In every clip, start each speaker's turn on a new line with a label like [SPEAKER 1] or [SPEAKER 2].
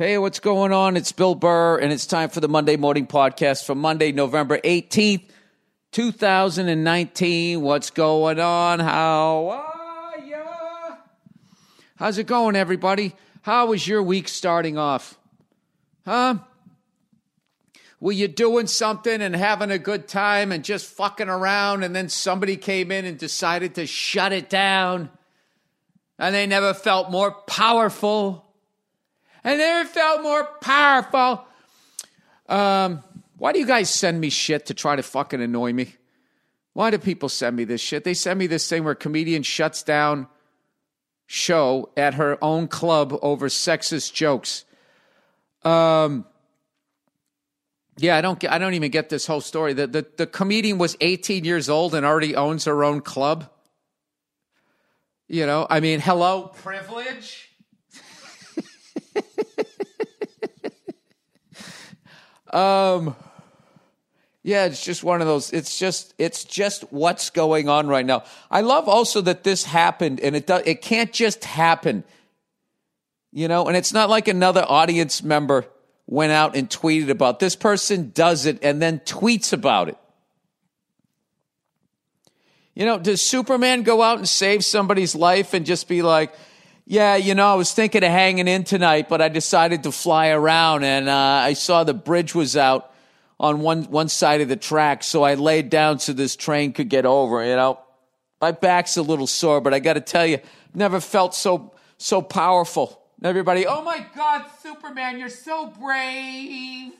[SPEAKER 1] Hey, what's going on? It's Bill Burr, and it's time for the Monday Morning Podcast for Monday, November 18th, 2019. What's going on? How are ya? How's it going, everybody? How was your week starting off? Huh? Were you doing something and having a good time and just fucking around, and then somebody came in and decided to shut it down, and they never felt more powerful? And never felt more powerful. Um, why do you guys send me shit to try to fucking annoy me? Why do people send me this shit? They send me this thing where a comedian shuts down show at her own club over sexist jokes. Um, yeah, I don't. I don't even get this whole story. The, the the comedian was 18 years old and already owns her own club. You know, I mean, hello, privilege. um, yeah, it's just one of those. It's just it's just what's going on right now. I love also that this happened, and it does. It can't just happen, you know. And it's not like another audience member went out and tweeted about this person does it and then tweets about it. You know, does Superman go out and save somebody's life and just be like, yeah, you know, I was thinking of hanging in tonight, but I decided to fly around, and uh, I saw the bridge was out on one one side of the track, so I laid down so this train could get over. You know, my back's a little sore, but I got to tell you, never felt so so powerful. Everybody, oh my God, Superman, you're so brave.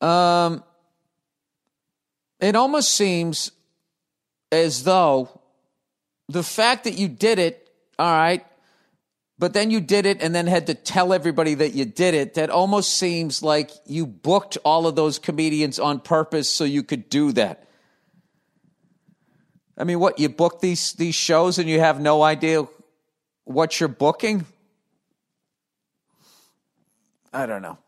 [SPEAKER 1] Um, it almost seems as though the fact that you did it, all right, but then you did it and then had to tell everybody that you did it, that almost seems like you booked all of those comedians on purpose so you could do that. I mean, what, you book these, these shows and you have no idea what you're booking? I don't know.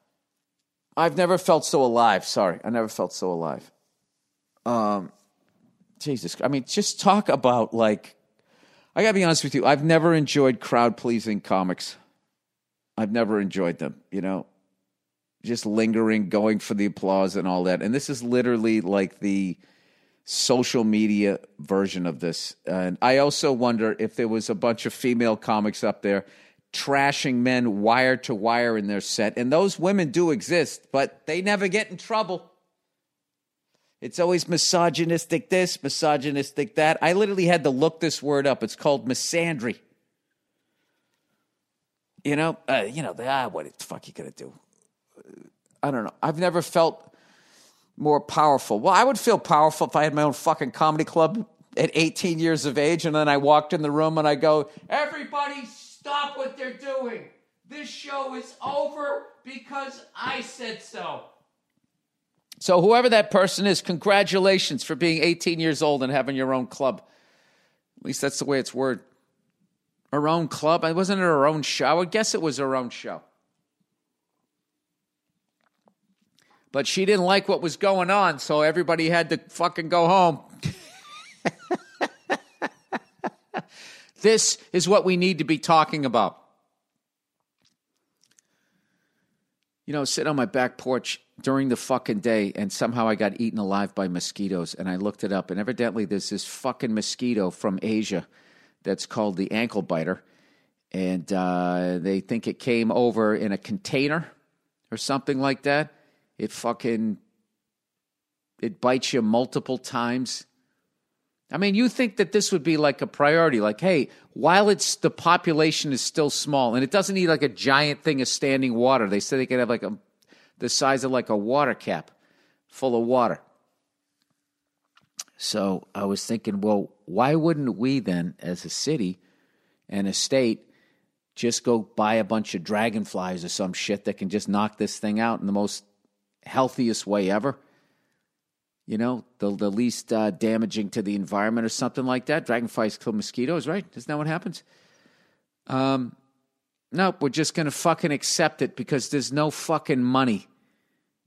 [SPEAKER 1] I've never felt so alive. Sorry, I never felt so alive. Um, Jesus, I mean, just talk about like I gotta be honest with you. I've never enjoyed crowd pleasing comics. I've never enjoyed them. You know, just lingering, going for the applause and all that. And this is literally like the social media version of this. And I also wonder if there was a bunch of female comics up there trashing men wire to wire in their set. And those women do exist, but they never get in trouble. It's always misogynistic this, misogynistic that. I literally had to look this word up. It's called misandry. You know, uh, you know, ah, what the fuck you gonna do? I don't know. I've never felt more powerful. Well, I would feel powerful if I had my own fucking comedy club at 18 years of age, and then I walked in the room and I go, "Everybody, stop what they're doing. This show is over because I said so." So, whoever that person is, congratulations for being 18 years old and having your own club. At least that's the way it's worded. Her own club? It Wasn't her own show? I guess it was her own show. But she didn't like what was going on, so everybody had to fucking go home. this is what we need to be talking about. You know, sit on my back porch during the fucking day, and somehow I got eaten alive by mosquitoes. And I looked it up, and evidently there's this fucking mosquito from Asia that's called the ankle biter, and uh, they think it came over in a container or something like that. It fucking it bites you multiple times. I mean, you think that this would be like a priority, like, hey, while it's the population is still small, and it doesn't need like a giant thing of standing water. They say they could have like a the size of like a water cap full of water. So I was thinking, well, why wouldn't we then, as a city and a state, just go buy a bunch of dragonflies or some shit that can just knock this thing out in the most healthiest way ever? You know, the, the least uh, damaging to the environment or something like that. Dragonflies kill mosquitoes, right? Isn't that what happens? Um, no, we're just going to fucking accept it because there's no fucking money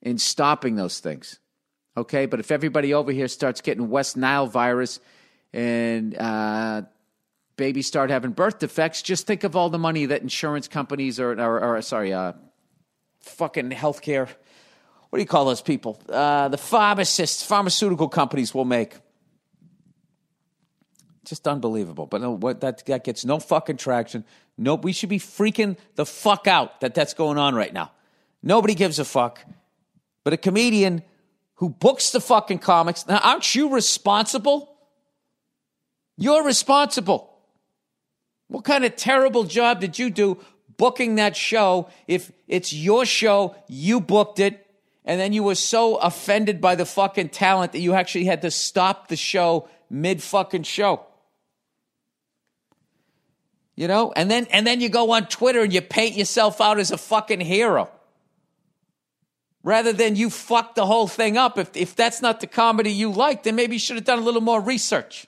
[SPEAKER 1] in stopping those things. Okay, but if everybody over here starts getting West Nile virus and uh, babies start having birth defects, just think of all the money that insurance companies or, or, or sorry, uh, fucking healthcare. What do you call those people? Uh, the pharmacists, pharmaceutical companies will make. Just unbelievable. But no, what, that, that gets no fucking traction. Nope, we should be freaking the fuck out that that's going on right now. Nobody gives a fuck. But a comedian who books the fucking comics. Now, aren't you responsible? You're responsible. What kind of terrible job did you do booking that show if it's your show, you booked it, and then you were so offended by the fucking talent that you actually had to stop the show mid fucking show? You know? And then and then you go on Twitter and you paint yourself out as a fucking hero. Rather than you fuck the whole thing up. If if that's not the comedy you like, then maybe you should have done a little more research.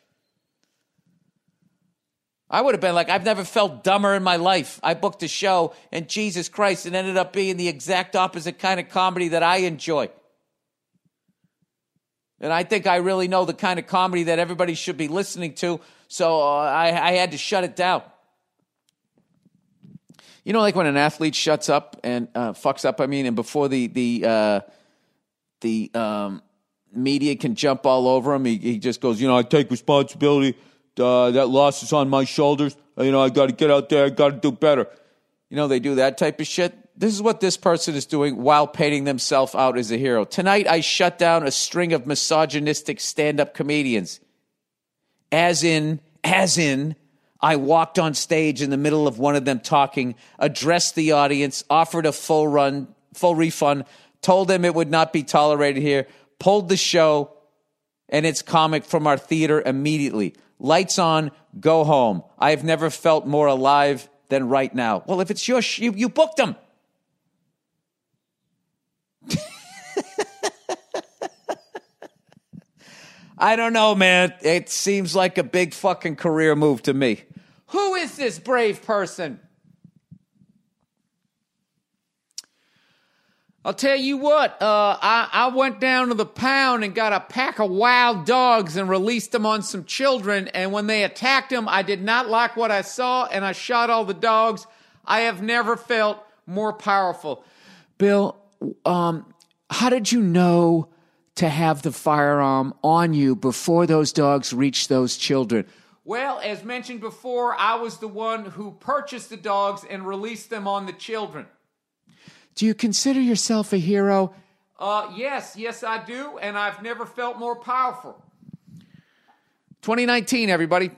[SPEAKER 1] I would have been like, I've never felt dumber in my life. I booked a show, and Jesus Christ, it ended up being the exact opposite kind of comedy that I enjoy. And I think I really know the kind of comedy that everybody should be listening to, so uh, I, I had to shut it down. You know, like when an athlete shuts up and uh, fucks up. I mean, and before the the uh, the um, media can jump all over him, he, he just goes, you know, I take responsibility. Uh, that loss is on my shoulders. You know, I got to get out there. I got to do better. You know, they do that type of shit. This is what this person is doing while painting themselves out as a hero. Tonight, I shut down a string of misogynistic stand up comedians. As in, as in, I walked on stage in the middle of one of them talking, addressed the audience, offered a full run, full refund, told them it would not be tolerated here, pulled the show and its comic from our theater immediately. Lights on, go home. I have never felt more alive than right now. Well, if it's your, sh- you, you booked them. I don't know, man. It seems like a big fucking career move to me. Who is this brave person? I'll tell you what, uh, I, I went down to the pound and got a pack of wild dogs and released them on some children. And when they attacked them, I did not like what I saw and I shot all the dogs. I have never felt more powerful. Bill, um, how did you know to have the firearm on you before those dogs reached those children? Well, as mentioned before, I was the one who purchased the dogs and released them on the children. Do you consider yourself a hero? Uh, yes, yes, I do, and I've never felt more powerful. 2019, everybody.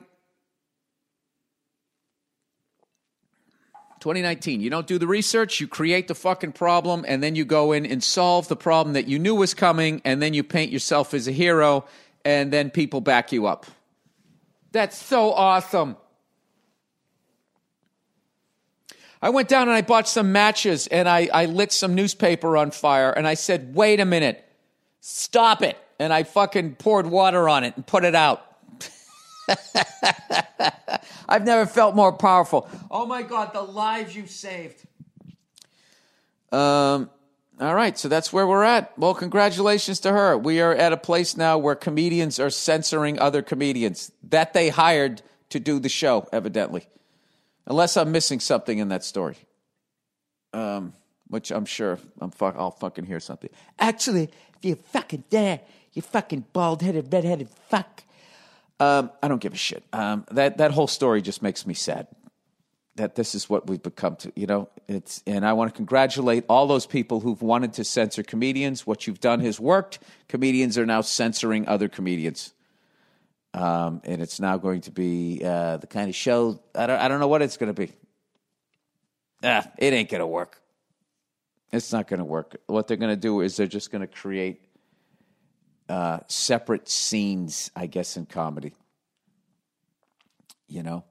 [SPEAKER 1] 2019. You don't do the research, you create the fucking problem, and then you go in and solve the problem that you knew was coming, and then you paint yourself as a hero, and then people back you up. That's so awesome. I went down and I bought some matches and I, I lit some newspaper on fire and I said, wait a minute, stop it. And I fucking poured water on it and put it out. I've never felt more powerful. Oh my God, the lives you saved. Um, all right, so that's where we're at. Well, congratulations to her. We are at a place now where comedians are censoring other comedians that they hired to do the show, evidently. Unless I'm missing something in that story. Um, which I'm sure I'm fuck, I'll fucking hear something. Actually, if you're fucking dare, you fucking bald headed, red headed fuck. Um, I don't give a shit. Um, that that whole story just makes me sad. That this is what we've become to, you know. It's and I want to congratulate all those people who've wanted to censor comedians. What you've done has worked. Comedians are now censoring other comedians, um, and it's now going to be uh, the kind of show. I don't, I don't know what it's going to be. Ah, it ain't going to work. It's not going to work. What they're going to do is they're just going to create uh, separate scenes, I guess, in comedy. You know,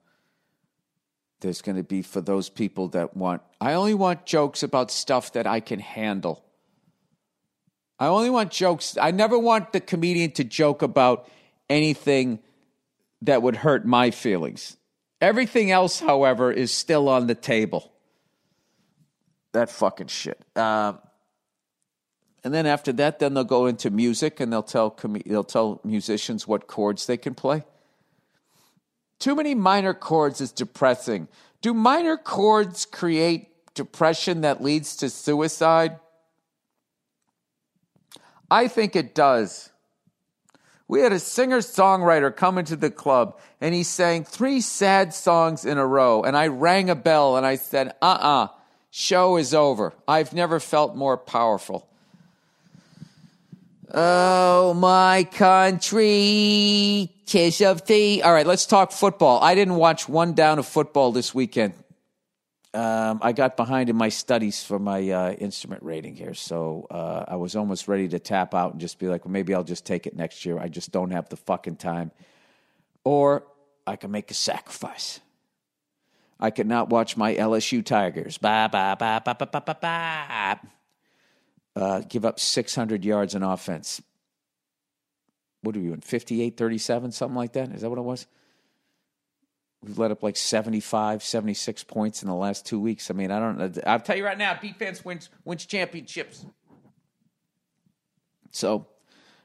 [SPEAKER 1] there's going to be for those people that want, I only want jokes about stuff that I can handle. I only want jokes. I never want the comedian to joke about anything that would hurt my feelings. Everything else, however, is still on the table. That fucking shit. Um, and then after that, then they'll go into music and they'll tell com- they'll tell musicians what chords they can play. Too many minor chords is depressing. Do minor chords create depression that leads to suicide? I think it does. We had a singer songwriter come into the club and he sang three sad songs in a row. And I rang a bell and I said, uh uh-uh, uh, show is over. I've never felt more powerful. Oh, my country, of thee. All right, let's talk football. I didn't watch one down of football this weekend. Um, I got behind in my studies for my uh, instrument rating here, so uh, I was almost ready to tap out and just be like, well, maybe I'll just take it next year. I just don't have the fucking time. Or I can make a sacrifice. I could not watch my LSU Tigers. Ba ba ba ba ba ba ba uh, give up 600 yards in offense. What are we doing? 58 37, something like that? Is that what it was? We've let up like 75, 76 points in the last two weeks. I mean, I don't. I'll tell you right now, defense wins, wins championships. So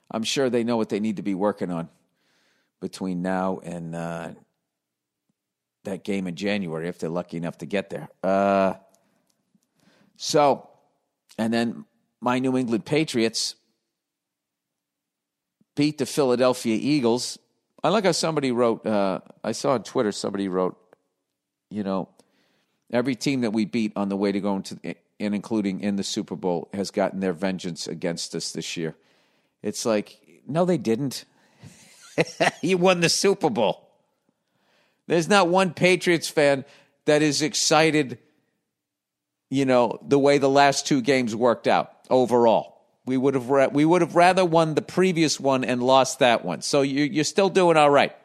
[SPEAKER 1] I'm sure they know what they need to be working on between now and uh, that game in January if they're lucky enough to get there. Uh, so, and then my New England Patriots beat the Philadelphia Eagles. I like how somebody wrote, uh, I saw on Twitter, somebody wrote, you know, every team that we beat on the way to going to, and including in the Super Bowl, has gotten their vengeance against us this year. It's like, no, they didn't. you won the Super Bowl. There's not one Patriots fan that is excited, you know, the way the last two games worked out overall. We would have ra- we would have rather won the previous one and lost that one. So you, you're still doing all right.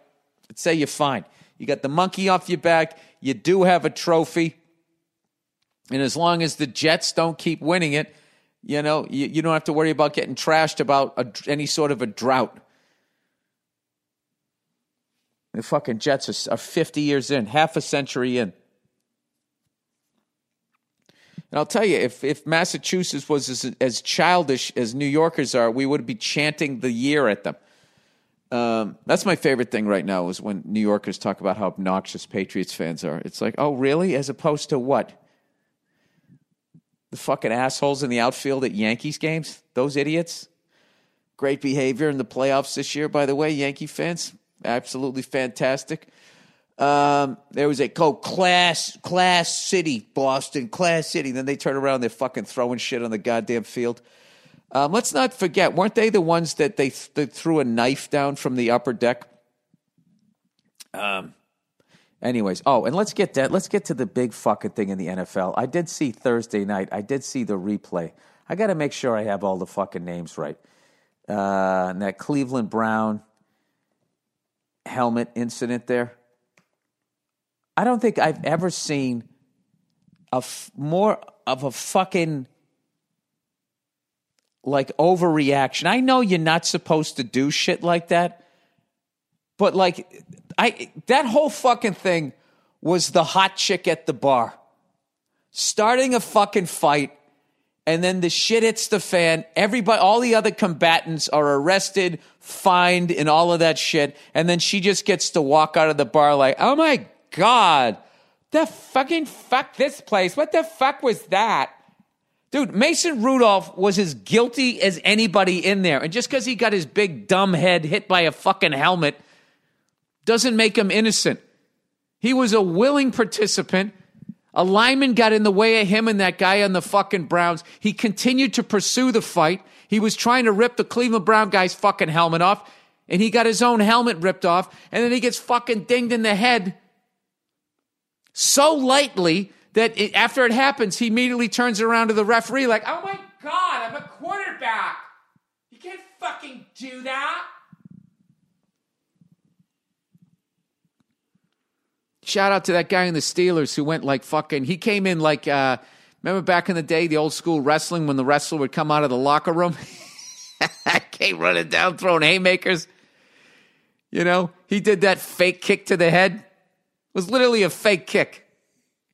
[SPEAKER 1] Let's say you're fine. You got the monkey off your back. You do have a trophy, and as long as the Jets don't keep winning it, you know you, you don't have to worry about getting trashed about a, any sort of a drought. The fucking Jets are, are 50 years in, half a century in. And I'll tell you, if, if Massachusetts was as, as childish as New Yorkers are, we would be chanting the year at them. Um, that's my favorite thing right now is when New Yorkers talk about how obnoxious Patriots fans are. It's like, oh, really? As opposed to what? The fucking assholes in the outfield at Yankees games? Those idiots? Great behavior in the playoffs this year, by the way, Yankee fans. Absolutely fantastic. Um, there was a called Class Class City, Boston Class City. Then they turn around, they're fucking throwing shit on the goddamn field. Um, let's not forget, weren't they the ones that they, th- they threw a knife down from the upper deck? Um. Anyways, oh, and let's get that. Let's get to the big fucking thing in the NFL. I did see Thursday night. I did see the replay. I got to make sure I have all the fucking names right. Uh, and that Cleveland Brown helmet incident there. I don't think I've ever seen a f- more of a fucking like overreaction. I know you're not supposed to do shit like that, but like I that whole fucking thing was the hot chick at the bar starting a fucking fight and then the shit hits the fan. Everybody, all the other combatants are arrested, fined, and all of that shit. And then she just gets to walk out of the bar like, oh my God, the fucking fuck this place. What the fuck was that? Dude, Mason Rudolph was as guilty as anybody in there. And just because he got his big dumb head hit by a fucking helmet doesn't make him innocent. He was a willing participant. A lineman got in the way of him and that guy on the fucking Browns. He continued to pursue the fight. He was trying to rip the Cleveland Brown guy's fucking helmet off, and he got his own helmet ripped off, and then he gets fucking dinged in the head so lightly that it, after it happens, he immediately turns around to the referee like, "Oh my god, I'm a quarterback. You can't fucking do that." Shout out to that guy in the Steelers who went like fucking. He came in like, uh, remember back in the day, the old school wrestling when the wrestler would come out of the locker room? I came running down throwing haymakers. You know, he did that fake kick to the head. Was literally a fake kick.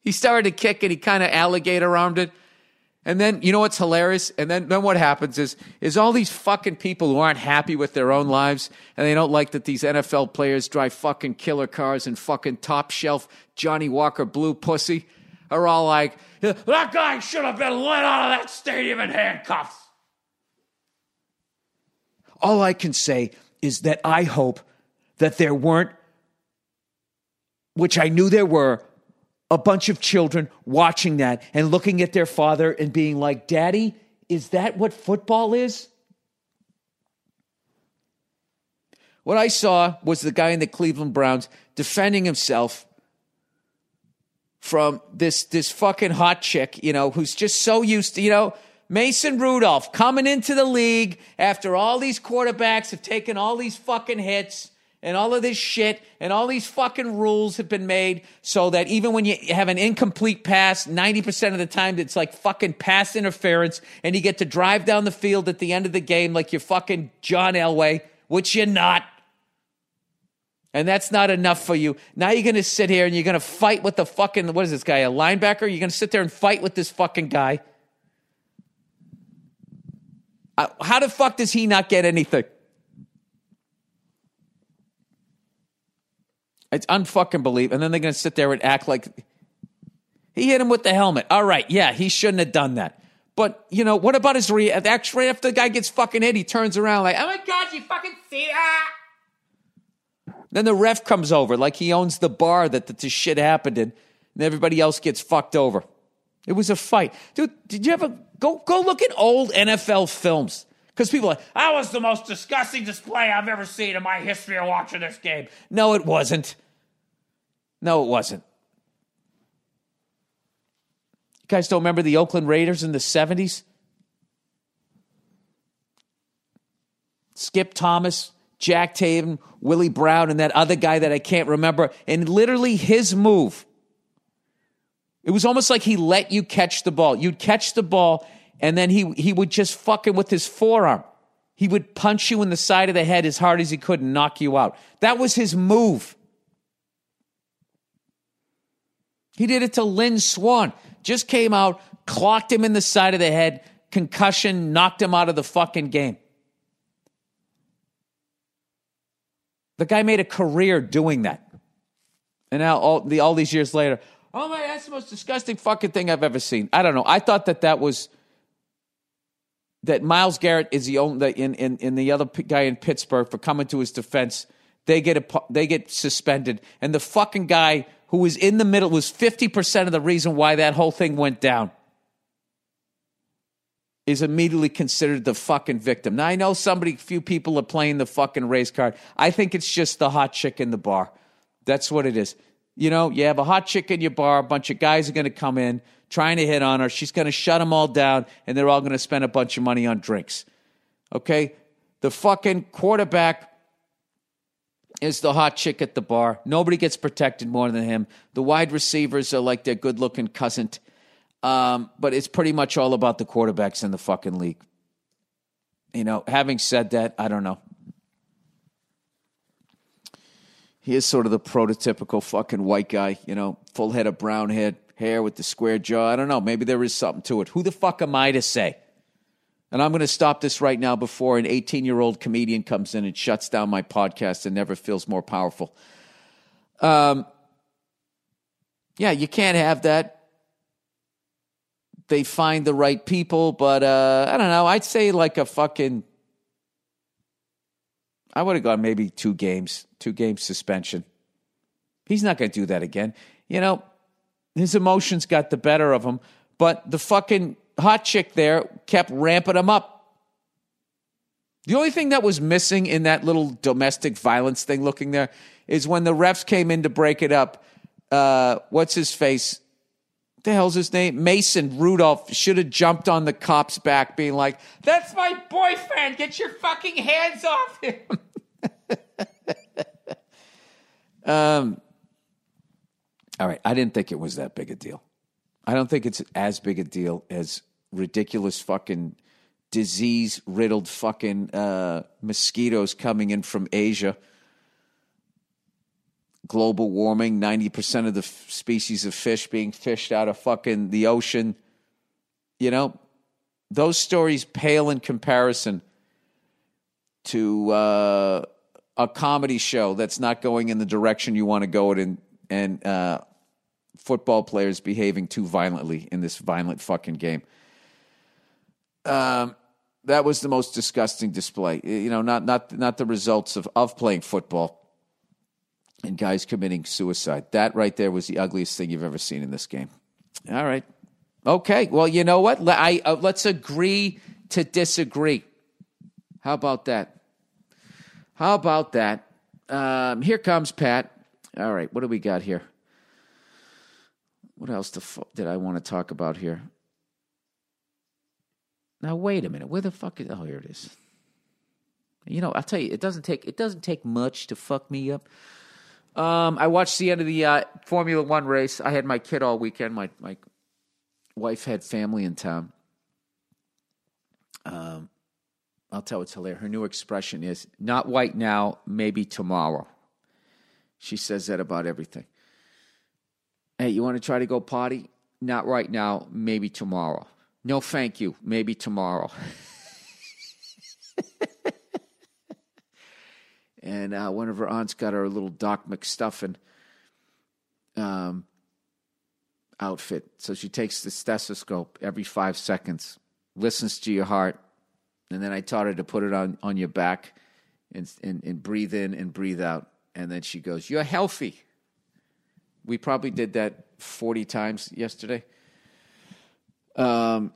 [SPEAKER 1] He started to kick and he kind of alligator armed it. And then you know what's hilarious? And then, then what happens is is all these fucking people who aren't happy with their own lives and they don't like that these NFL players drive fucking killer cars and fucking top shelf Johnnie Walker blue pussy are all like, that guy should have been let out of that stadium in handcuffs. All I can say is that I hope that there weren't, which I knew there were, a bunch of children watching that and looking at their father and being like, Daddy, is that what football is? What I saw was the guy in the Cleveland Browns defending himself from this this fucking hot chick, you know, who's just so used to, you know, Mason Rudolph coming into the league after all these quarterbacks have taken all these fucking hits and all of this shit and all these fucking rules have been made so that even when you have an incomplete pass, 90% of the time it's like fucking pass interference and you get to drive down the field at the end of the game like you're fucking John Elway, which you're not. And that's not enough for you. Now you're going to sit here and you're going to fight with the fucking, what is this guy, a linebacker? You're going to sit there and fight with this fucking guy. Uh, how the fuck does he not get anything? It's unfucking believe. And then they're going to sit there and act like he hit him with the helmet. All right, yeah, he shouldn't have done that. But you know, what about his reaction? Right after the guy gets fucking hit, he turns around like, "Oh my god, you fucking see that?" Then the ref comes over like he owns the bar that this shit happened in, and everybody else gets fucked over. It was a fight, dude. Did you ever go go look at old NFL films? Because people are like, that was the most disgusting display I've ever seen in my history of watching this game. No, it wasn't. No, it wasn't. You guys don't remember the Oakland Raiders in the 70s? Skip Thomas, Jack Tatum, Willie Brown, and that other guy that I can't remember. And literally his move, it was almost like he let you catch the ball. You'd catch the ball, and then he, he would just fucking with his forearm. He would punch you in the side of the head as hard as he could and knock you out. That was his move. He did it to Lynn Swann. Just came out, clocked him in the side of the head, concussion, knocked him out of the fucking game. The guy made a career doing that. And now, all, the, all these years later, oh my, that's the most disgusting fucking thing I've ever seen. I don't know. I thought that that was that Myles Garrett is the only in, in, in the other guy in Pittsburgh for coming to his defense. They get a, they get suspended, and the fucking guy who was in the middle was 50% of the reason why that whole thing went down is immediately considered the fucking victim. Now I know somebody few people are playing the fucking race card. I think it's just the hot chick in the bar. That's what it is. You know, you have a hot chick in your bar, a bunch of guys are going to come in trying to hit on her. She's going to shut them all down and they're all going to spend a bunch of money on drinks. Okay? The fucking quarterback is the hot chick at the bar. Nobody gets protected more than him. The wide receivers are like their good looking cousin. Um, but it's pretty much all about the quarterbacks in the fucking league. You know, having said that, I don't know. He is sort of the prototypical fucking white guy, you know, full head of brown head, hair with the square jaw. I don't know. Maybe there is something to it. Who the fuck am I to say? And I'm going to stop this right now before an 18 year old comedian comes in and shuts down my podcast and never feels more powerful. Um, yeah, you can't have that. they find the right people, but uh, I don't know. I'd say like a fucking. I would have gone maybe two games, two games suspension. He's not going to do that again. You know, his emotions got the better of him, but the fucking hot chick there kept ramping him up. The only thing that was missing in that little domestic violence thing looking there is when the refs came in to break it up. Uh, what's his face? the hell's his name? Mason Rudolph should have jumped on the cop's back, being like, That's my boyfriend. Get your fucking hands off him. um, all right. I didn't think it was that big a deal. I don't think it's as big a deal as ridiculous fucking disease riddled fucking uh, mosquitoes coming in from Asia global warming, 90% of the f- species of fish being fished out of fucking the ocean. You know, those stories pale in comparison to uh, a comedy show that's not going in the direction you want to go it in and uh, football players behaving too violently in this violent fucking game. Um, that was the most disgusting display. You know, not not not the results of of playing football and guys committing suicide. That right there was the ugliest thing you've ever seen in this game. All right. Okay. Well, you know what? Let, I, uh, let's agree to disagree. How about that? How about that? Um, here comes Pat. All right. What do we got here? What else did I want to talk about here? Now wait a minute. Where the fuck is? Oh, here it is. You know, I'll tell you, it doesn't take it doesn't take much to fuck me up. Um, I watched the end of the uh, Formula One race. I had my kid all weekend. My my wife had family in town. Um, I'll tell it's hilarious. Her new expression is "not white now, maybe tomorrow." She says that about everything. Hey, you want to try to go potty? Not right now, maybe tomorrow. No, thank you. Maybe tomorrow. and uh, one of her aunts got her a little Doc McStuffin um, outfit. So she takes the stethoscope every five seconds, listens to your heart, and then I taught her to put it on, on your back and, and, and breathe in and breathe out. And then she goes, You're healthy. We probably did that 40 times yesterday. Um,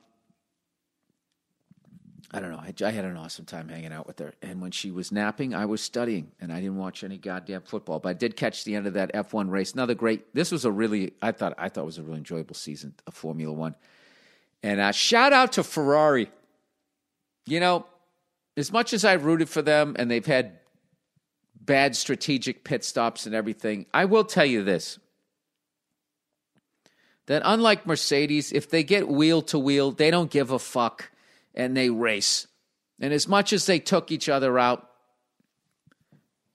[SPEAKER 1] I don't know. I, I, had an awesome time hanging out with her. And when she was napping, I was studying, and I didn't watch any goddamn football. But I did catch the end of that F1 race. Another great. This was a really. I thought. I thought it was a really enjoyable season of Formula One. And uh, shout out to Ferrari. You know, as much as I rooted for them, and they've had bad strategic pit stops and everything, I will tell you this: that unlike Mercedes, if they get wheel to wheel, they don't give a fuck and they race. And as much as they took each other out,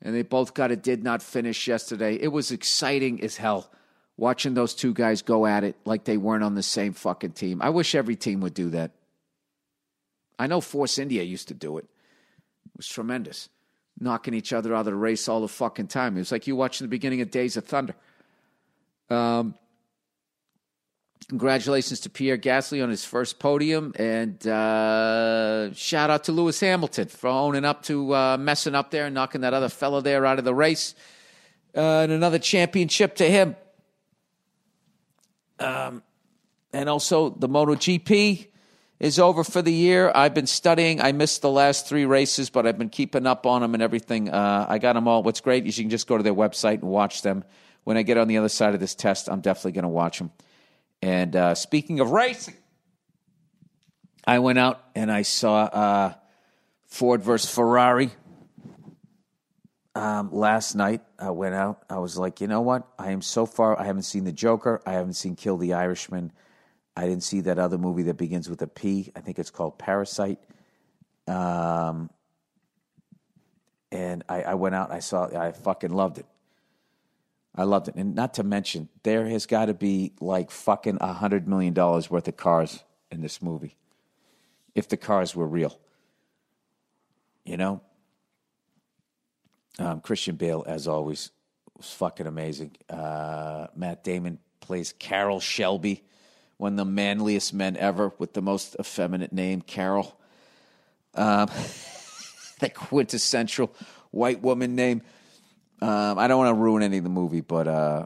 [SPEAKER 1] and they both got a did not finish yesterday, it was exciting as hell watching those two guys go at it like they weren't on the same fucking team. I wish every team would do that. I know Force India used to do it. It was tremendous. Knocking each other out of the race all the fucking time. It was like you watching the beginning of Days of Thunder. Um, Congratulations to Pierre Gasly on his first podium, and uh, shout out to Lewis Hamilton for owning up to uh, messing up there and knocking that other fellow there out of the race. Uh, and another championship to him. Um, and also, the MotoGP is over for the year. I've been studying. I missed the last three races, but I've been keeping up on them and everything. Uh, I got them all. What's great is you can just go to their website and watch them. When I get on the other side of this test, I'm definitely going to watch them. And uh, speaking of racing, I went out and I saw uh, Ford versus Ferrari um, last night. I went out. I was like, you know what? I am so far. I haven't seen The Joker. I haven't seen Kill the Irishman. I didn't see that other movie that begins with a P. I think it's called Parasite. Um, and I, I went out. I saw. I fucking loved it. I loved it. And not to mention, there has got to be like fucking a $100 million worth of cars in this movie. If the cars were real. You know? Um, Christian Bale, as always, was fucking amazing. Uh, Matt Damon plays Carroll Shelby, one of the manliest men ever with the most effeminate name, Carol. Um, the quintessential white woman name. Um, I don't want to ruin any of the movie, but uh,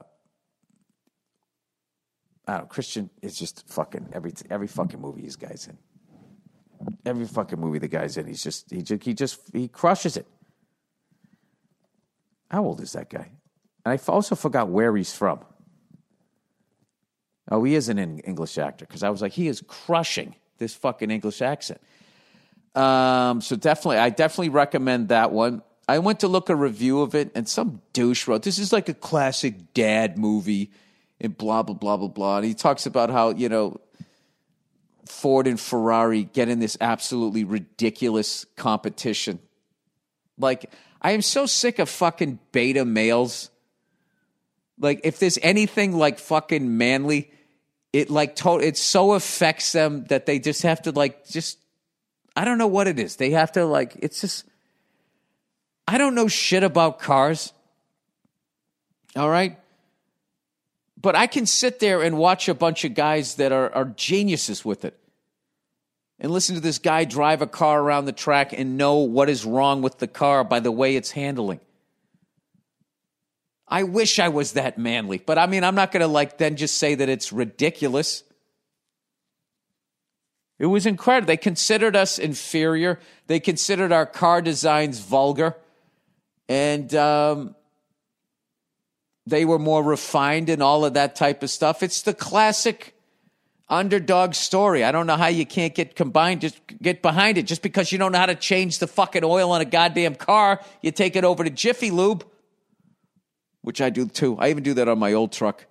[SPEAKER 1] I don't know, Christian is just fucking every every fucking movie he's guys in. Every fucking movie the guy's in, he's just he just he just he crushes it. How old is that guy? And I also forgot where he's from. Oh, he is an English actor because I was like, he is crushing this fucking English accent. Um, so definitely, I definitely recommend that one. I went to look a review of it, and some douche wrote, "This is like a classic dad movie," and blah blah blah blah blah. And he talks about how you know Ford and Ferrari get in this absolutely ridiculous competition. Like, I am so sick of fucking beta males. Like, if there's anything like fucking manly, it like to- it so affects them that they just have to like just I don't know what it is. They have to like it's just I don't know shit about cars. All right? But I can sit there and watch a bunch of guys that are, are geniuses with it. And listen to this guy drive a car around the track and know what is wrong with the car by the way it's handling. I wish I was that manly, but I mean, I'm not going to like then just say that it's ridiculous. It was incredible. They considered us inferior. They considered our car designs vulgar. And um, they were more refined and all of that type of stuff. It's the classic underdog story. I don't know how you can't get combined, just get behind it. Just because you don't know how to change the fucking oil on a goddamn car, you take it over to Jiffy Lube which I do too. I even do that on my old truck.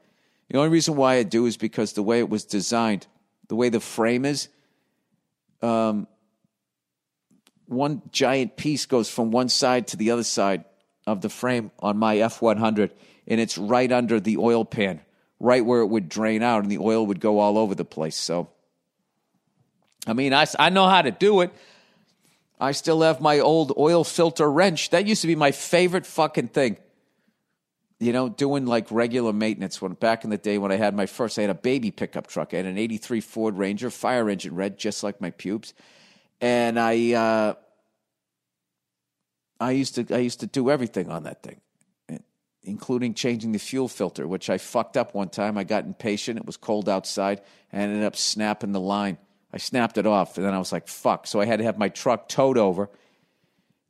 [SPEAKER 1] The only reason why I do is because the way it was designed, the way the frame is, um, one giant piece goes from one side to the other side of the frame on my F100, and it's right under the oil pan, right where it would drain out, and the oil would go all over the place. So, I mean, I, I know how to do it. I still have my old oil filter wrench. That used to be my favorite fucking thing you know, doing like regular maintenance. When back in the day when I had my first, I had a baby pickup truck. I had an '83 Ford Ranger, fire engine red, just like my pubes, and I, uh, I used to, I used to do everything on that thing, including changing the fuel filter, which I fucked up one time. I got impatient. It was cold outside, and I ended up snapping the line. I snapped it off, and then I was like, "Fuck!" So I had to have my truck towed over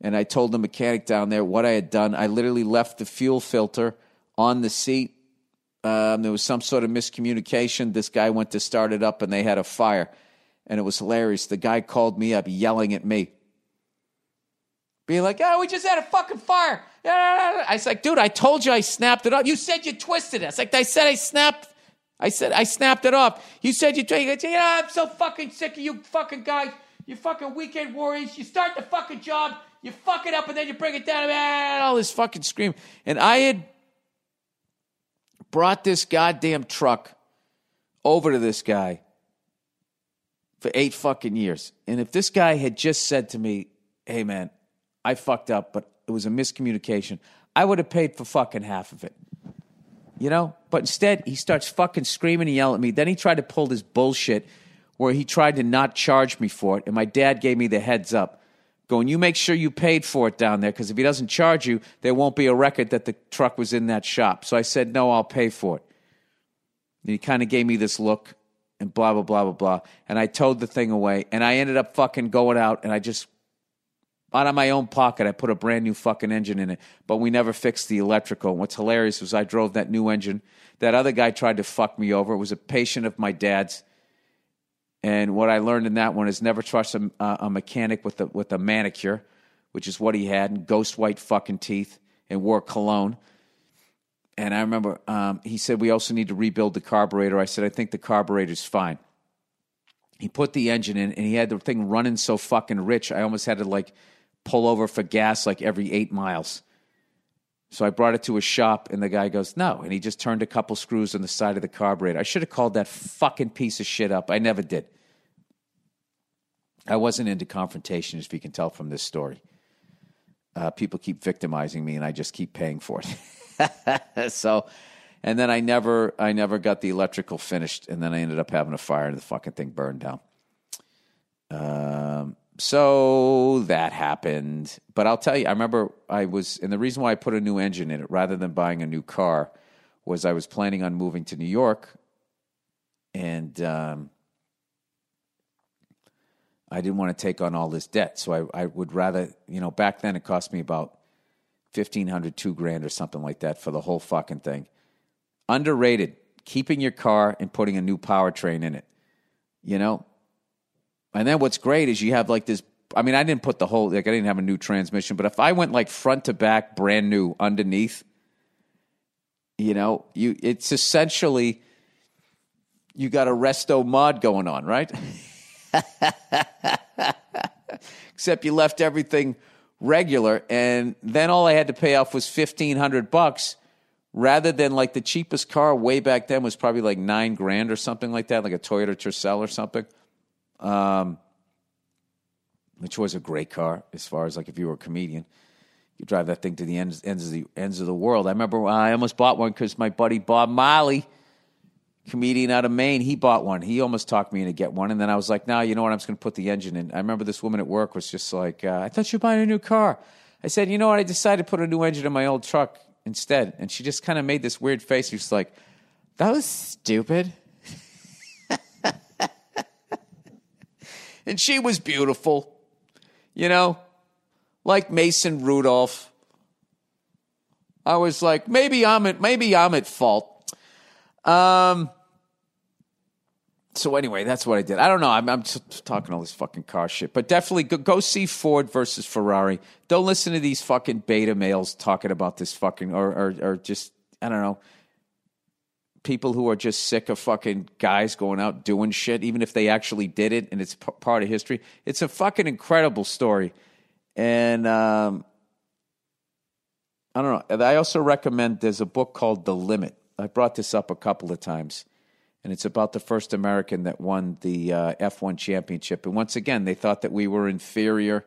[SPEAKER 1] and I told the mechanic down there what I had done. I literally left the fuel filter on the seat. Um, there was some sort of miscommunication. This guy went to start it up and they had a fire. And it was hilarious. The guy called me up yelling at me, being like, oh, we just had a fucking fire. I was like, dude, I told you I snapped it up. You said you twisted it. I like, I said I snapped. I said I snapped it off. You said you, you know, I'm so fucking sick of you fucking guys. You fucking weekend warriors. You start the fucking job you fuck it up and then you bring it down and all this fucking scream. And I had brought this goddamn truck over to this guy for eight fucking years. And if this guy had just said to me, hey man, I fucked up, but it was a miscommunication, I would have paid for fucking half of it. You know? But instead, he starts fucking screaming and yelling at me. Then he tried to pull this bullshit where he tried to not charge me for it. And my dad gave me the heads up going, you make sure you paid for it down there because if he doesn't charge you, there won't be a record that the truck was in that shop. So I said, no, I'll pay for it. And he kind of gave me this look and blah, blah, blah, blah, blah. And I towed the thing away and I ended up fucking going out and I just, out of my own pocket, I put a brand new fucking engine in it, but we never fixed the electrical. And what's hilarious was I drove that new engine. That other guy tried to fuck me over. It was a patient of my dad's and what I learned in that one is never trust a, a mechanic with a, with a manicure, which is what he had, and ghost white fucking teeth, and wore cologne. And I remember um, he said, We also need to rebuild the carburetor. I said, I think the carburetor's fine. He put the engine in, and he had the thing running so fucking rich, I almost had to like pull over for gas like every eight miles. So I brought it to a shop, and the guy goes, No. And he just turned a couple screws on the side of the carburetor. I should have called that fucking piece of shit up. I never did. I wasn't into confrontation, if you can tell from this story. Uh, people keep victimizing me, and I just keep paying for it. so, And then I never, I never got the electrical finished, and then I ended up having a fire, and the fucking thing burned down. Um, so that happened. But I'll tell you, I remember I was, and the reason why I put a new engine in it rather than buying a new car was I was planning on moving to New York, and um, I didn't want to take on all this debt. So I, I would rather, you know, back then it cost me about fifteen hundred, two grand or something like that for the whole fucking thing. Underrated. Keeping your car and putting a new powertrain in it. You know? And then what's great is you have like this I mean, I didn't put the whole like I didn't have a new transmission, but if I went like front to back, brand new underneath, you know, you it's essentially you got a resto mod going on, right? Except you left everything regular, and then all I had to pay off was fifteen hundred bucks, rather than like the cheapest car way back then was probably like nine grand or something like that, like a Toyota Tercel or something. Um, which was a great car as far as like if you were a comedian, you drive that thing to the ends ends of the ends of the world. I remember I almost bought one because my buddy Bob Marley comedian out of Maine, he bought one. He almost talked me into get one, and then I was like, "No, you know what? I'm just going to put the engine in." I remember this woman at work was just like, uh, "I thought you were buying a new car." I said, "You know what? I decided to put a new engine in my old truck instead." And she just kind of made this weird face. She's like, "That was stupid." and she was beautiful, you know, like Mason Rudolph. I was like, maybe I'm at maybe I'm at fault. Um, so anyway, that's what I did. I don't know. I'm, I'm talking all this fucking car shit, but definitely go, go see Ford versus Ferrari. Don't listen to these fucking beta males talking about this fucking or, or or just I don't know people who are just sick of fucking guys going out doing shit, even if they actually did it and it's p- part of history. It's a fucking incredible story, and um, I don't know. I also recommend. There's a book called The Limit. I brought this up a couple of times and it's about the first American that won the uh, F1 championship. And once again, they thought that we were inferior,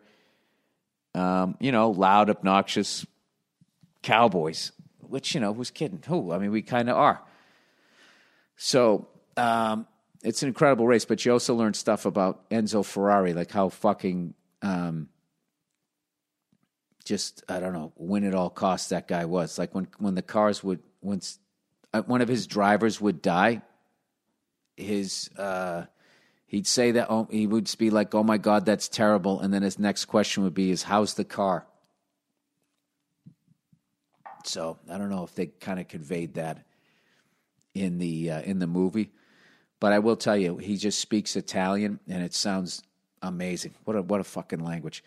[SPEAKER 1] um, you know, loud, obnoxious cowboys, which, you know, who's kidding? Who? I mean, we kind of are. So um, it's an incredible race, but you also learn stuff about Enzo Ferrari, like how fucking. Um, just I don't know, win at all costs that guy was. Like when when the cars would when uh, one of his drivers would die, his uh, he'd say that oh, he would be like, "Oh my God, that's terrible," and then his next question would be, "Is how's the car?" So I don't know if they kind of conveyed that in the uh, in the movie, but I will tell you, he just speaks Italian, and it sounds amazing. What a what a fucking language.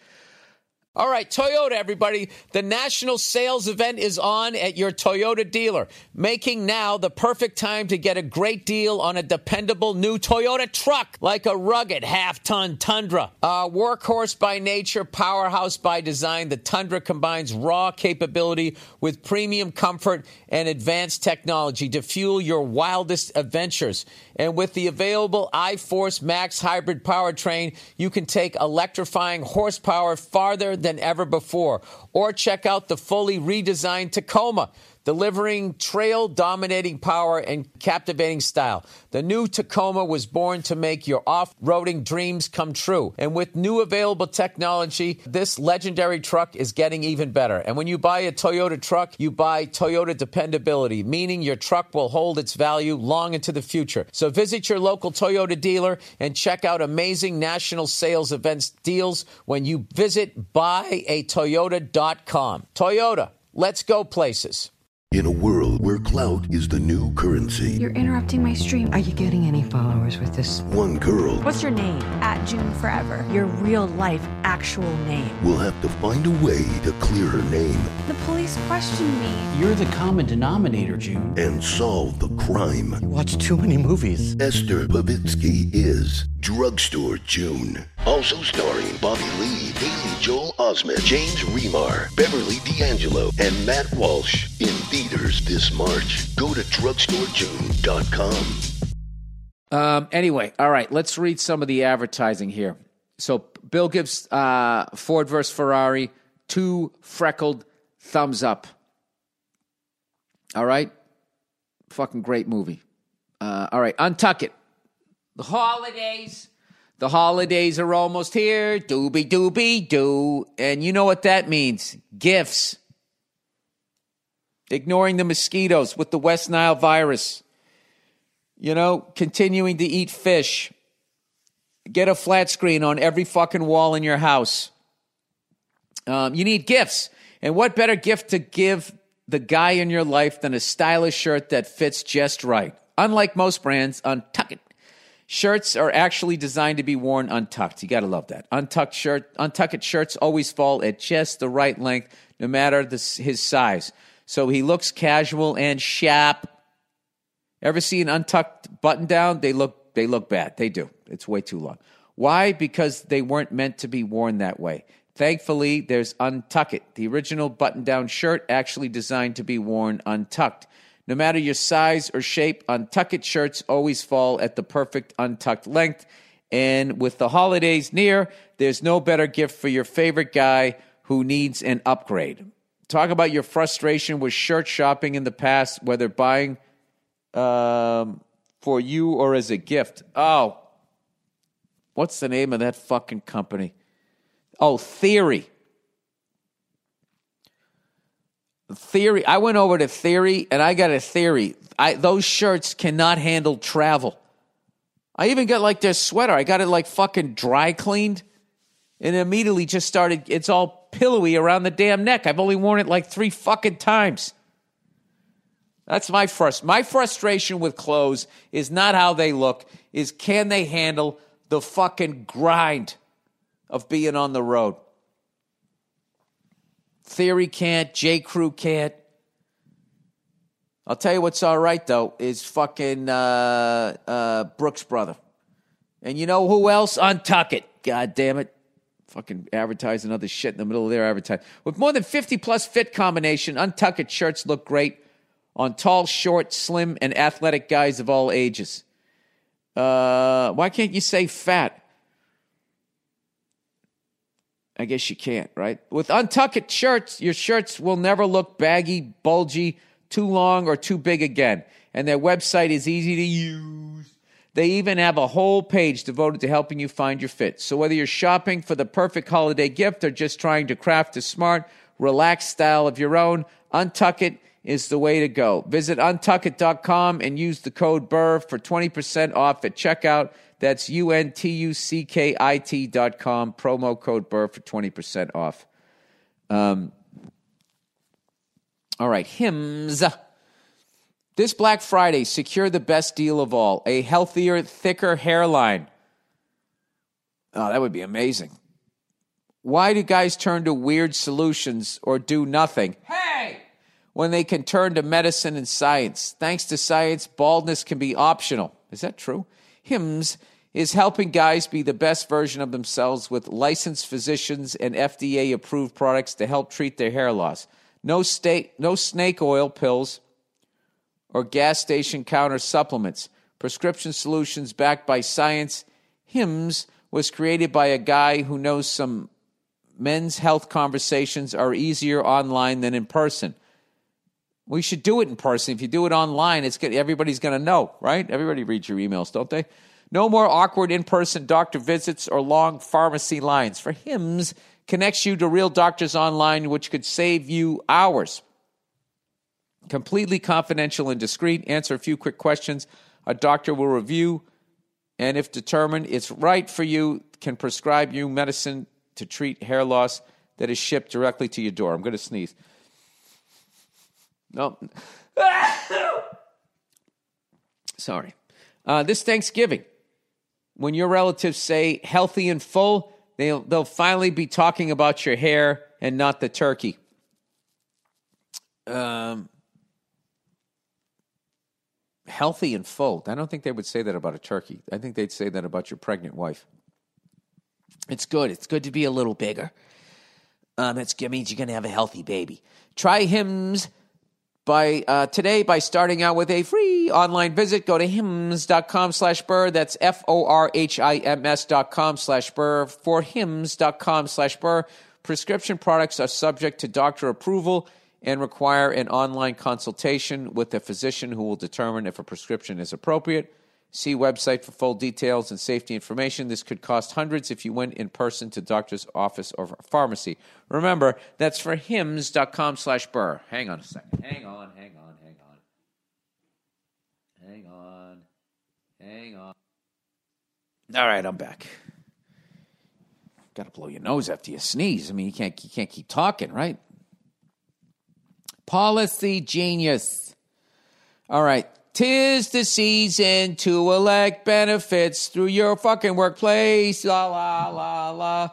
[SPEAKER 1] All right, Toyota, everybody. The national sales event is on at your Toyota dealer, making now the perfect time to get a great deal on a dependable new Toyota truck, like a rugged half ton Tundra. A workhorse by nature, powerhouse by design, the Tundra combines raw capability with premium comfort and advanced technology to fuel your wildest adventures. And with the available iForce Max hybrid powertrain, you can take electrifying horsepower farther than ever before. Or check out the fully redesigned Tacoma delivering trail dominating power and captivating style. The new Tacoma was born to make your off roading dreams come true. And with new available technology, this legendary truck is getting even better. And when you buy a Toyota truck, you buy Toyota dependability, meaning your truck will hold its value long into the future. So visit your local Toyota dealer and check out amazing national sales events deals when you visit buyatoyota.com. Toyota, let's go places.
[SPEAKER 2] In a world where clout is the new currency,
[SPEAKER 3] You're interrupting my stream. Are you getting any followers with this?
[SPEAKER 2] one girl
[SPEAKER 4] What's your name? At June Forever. Your real life, actual name.
[SPEAKER 2] We'll have to find a way to clear her name
[SPEAKER 4] The police questioned me.
[SPEAKER 5] You're the common denominator, June.
[SPEAKER 2] and solve the crime.
[SPEAKER 6] Watch too many movies.
[SPEAKER 2] Esther Povitsky is Drugstore June. Also starring Bobby Lee, Haley Joel Osment, James Remar, Beverly D'Angelo, and Matt Walsh in theaters this March. Go to drugstorejune.com.
[SPEAKER 1] Um, anyway, all right, let's read some of the advertising here. So Bill gives uh, Ford versus Ferrari two freckled thumbs up. All right. Fucking great movie. Uh, all right, untuck it. The holidays. The holidays are almost here. Doobie doobie doo. And you know what that means gifts. Ignoring the mosquitoes with the West Nile virus. You know, continuing to eat fish. Get a flat screen on every fucking wall in your house. Um, you need gifts. And what better gift to give the guy in your life than a stylish shirt that fits just right? Unlike most brands, untucked Shirts are actually designed to be worn untucked. You gotta love that. Untucked shirt, untucked shirts always fall at just the right length, no matter the, his size. So he looks casual and sharp. Ever see an untucked button down? They look they look bad. They do. It's way too long. Why? Because they weren't meant to be worn that way. Thankfully, there's Untuck It, the original button down shirt actually designed to be worn untucked. No matter your size or shape, Untuck It shirts always fall at the perfect untucked length. And with the holidays near, there's no better gift for your favorite guy who needs an upgrade. Talk about your frustration with shirt shopping in the past, whether buying um, for you or as a gift. Oh, what's the name of that fucking company? Oh, Theory. Theory. I went over to Theory and I got a theory. I, those shirts cannot handle travel. I even got like their sweater. I got it like fucking dry cleaned and immediately just started. It's all pillowy around the damn neck. I've only worn it like three fucking times. That's my frust. My frustration with clothes is not how they look, is can they handle the fucking grind of being on the road? Theory can't, J. Crew can't. I'll tell you what's all right though is fucking uh, uh, Brooks brother, and you know who else? Untuck it. God damn it. Fucking advertising other shit in the middle of their advertising. With more than 50 plus fit combination, untucked shirts look great on tall, short, slim, and athletic guys of all ages. Uh, why can't you say fat? I guess you can't, right? With untucked shirts, your shirts will never look baggy, bulgy, too long, or too big again. And their website is easy to use. They even have a whole page devoted to helping you find your fit. So whether you're shopping for the perfect holiday gift or just trying to craft a smart, relaxed style of your own, Untuck It is the way to go. Visit untuckit.com and use the code BURR for 20% off at checkout. That's U-N-T-U-C-K-I-T dot com. Promo code BURR for 20% off. Um, all right, Hims. This Black Friday, secure the best deal of all a healthier, thicker hairline. Oh, that would be amazing. Why do guys turn to weird solutions or do nothing? Hey! When they can turn to medicine and science. Thanks to science, baldness can be optional. Is that true? Hims is helping guys be the best version of themselves with licensed physicians and FDA approved products to help treat their hair loss. No, sta- no snake oil pills or gas station counter supplements. Prescription solutions backed by science. HIMS was created by a guy who knows some men's health conversations are easier online than in person. We should do it in person. If you do it online, it's good. everybody's going to know, right? Everybody reads your emails, don't they? No more awkward in person doctor visits or long pharmacy lines. For HIMS connects you to real doctors online, which could save you hours. Completely confidential and discreet. Answer a few quick questions. A doctor will review, and if determined it's right for you, can prescribe you medicine to treat hair loss that is shipped directly to your door. I'm going to sneeze. No. Sorry. Uh, this Thanksgiving, when your relatives say healthy and full, they'll, they'll finally be talking about your hair and not the turkey. Um, healthy and full. I don't think they would say that about a turkey. I think they'd say that about your pregnant wife. It's good. It's good to be a little bigger. Um, it means you're going to have a healthy baby. Try Hims by uh, today by starting out with a free online visit. Go to hims.com slash burr. That's F O R H I M S dot com slash burr for hims.com slash burr. Prescription products are subject to doctor approval and require an online consultation with a physician who will determine if a prescription is appropriate. See website for full details and safety information. This could cost hundreds if you went in person to doctor's office or pharmacy. Remember, that's for hims.com slash burr. Hang on a second. Hang on, hang on, hang on. Hang on. Hang on. All right, I'm back. Got to blow your nose after you sneeze. I mean, you can't you can't keep talking, right? Policy genius. All right. Tis the season to elect benefits through your fucking workplace. La, la, la, la.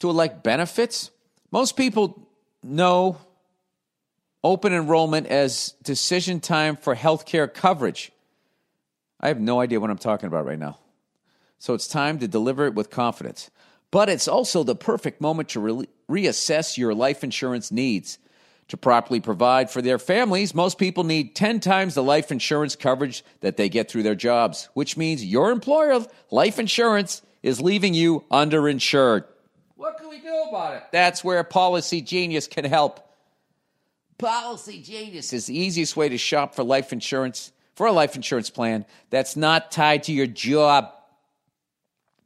[SPEAKER 1] To elect benefits? Most people know open enrollment as decision time for healthcare coverage. I have no idea what I'm talking about right now. So it's time to deliver it with confidence. But it's also the perfect moment to re- reassess your life insurance needs. To properly provide for their families, most people need 10 times the life insurance coverage that they get through their jobs, which means your employer, life insurance, is leaving you underinsured. What can we do about it? That's where Policy Genius can help. Policy Genius is the easiest way to shop for life insurance, for a life insurance plan that's not tied to your job.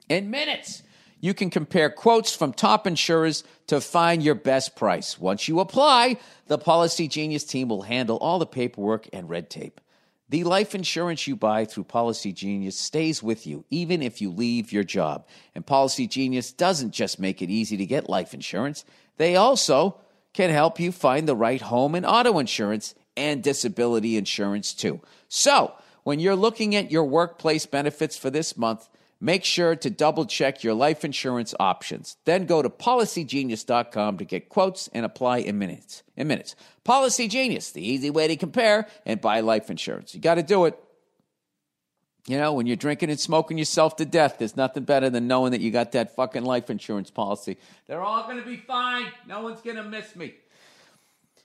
[SPEAKER 1] In minutes, you can compare quotes from top insurers to find your best price. Once you apply, the Policy Genius team will handle all the paperwork and red tape. The life insurance you buy through Policy Genius stays with you even if you leave your job. And Policy Genius doesn't just make it easy to get life insurance, they also can help you find the right home and auto insurance and disability insurance too. So, when you're looking at your workplace benefits for this month, make sure to double check your life insurance options. Then go to policygenius.com to get quotes and apply in minutes. In minutes. Policy Genius, the easy way to compare and buy life insurance. You got to do it. You know, when you're drinking and smoking yourself to death, there's nothing better than knowing that you got that fucking life insurance policy. They're all going to be fine. No one's going to miss me.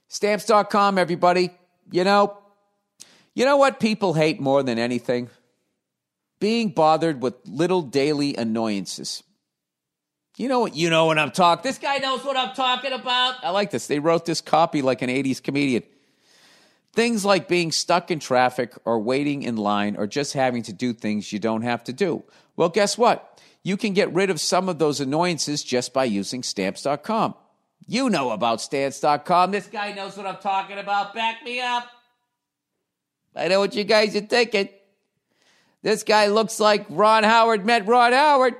[SPEAKER 1] Stamps.com, everybody. You know, you know what people hate more than anything? Being bothered with little daily annoyances. You know what? You know when I'm talking. This guy knows what I'm talking about. I like this. They wrote this copy like an 80s comedian. Things like being stuck in traffic or waiting in line or just having to do things you don't have to do. Well, guess what? You can get rid of some of those annoyances just by using stamps.com. You know about stamps.com. This guy knows what I'm talking about. Back me up. I know what you guys are thinking. This guy looks like Ron Howard met Ron Howard.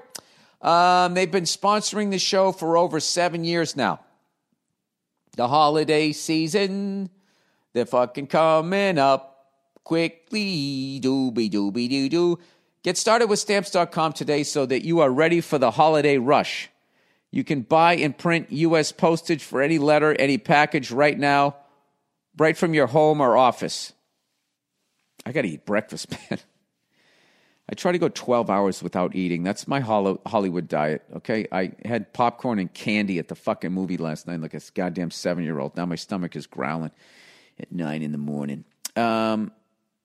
[SPEAKER 1] Um, they've been sponsoring the show for over seven years now. The holiday season, they're fucking coming up quickly. Dooby dooby doo doo. Get started with stamps.com today so that you are ready for the holiday rush. You can buy and print U.S. postage for any letter, any package right now, right from your home or office. I got to eat breakfast, man. I try to go 12 hours without eating. That's my Hollywood diet, okay? I had popcorn and candy at the fucking movie last night like a goddamn seven year old. Now my stomach is growling at nine in the morning. Um,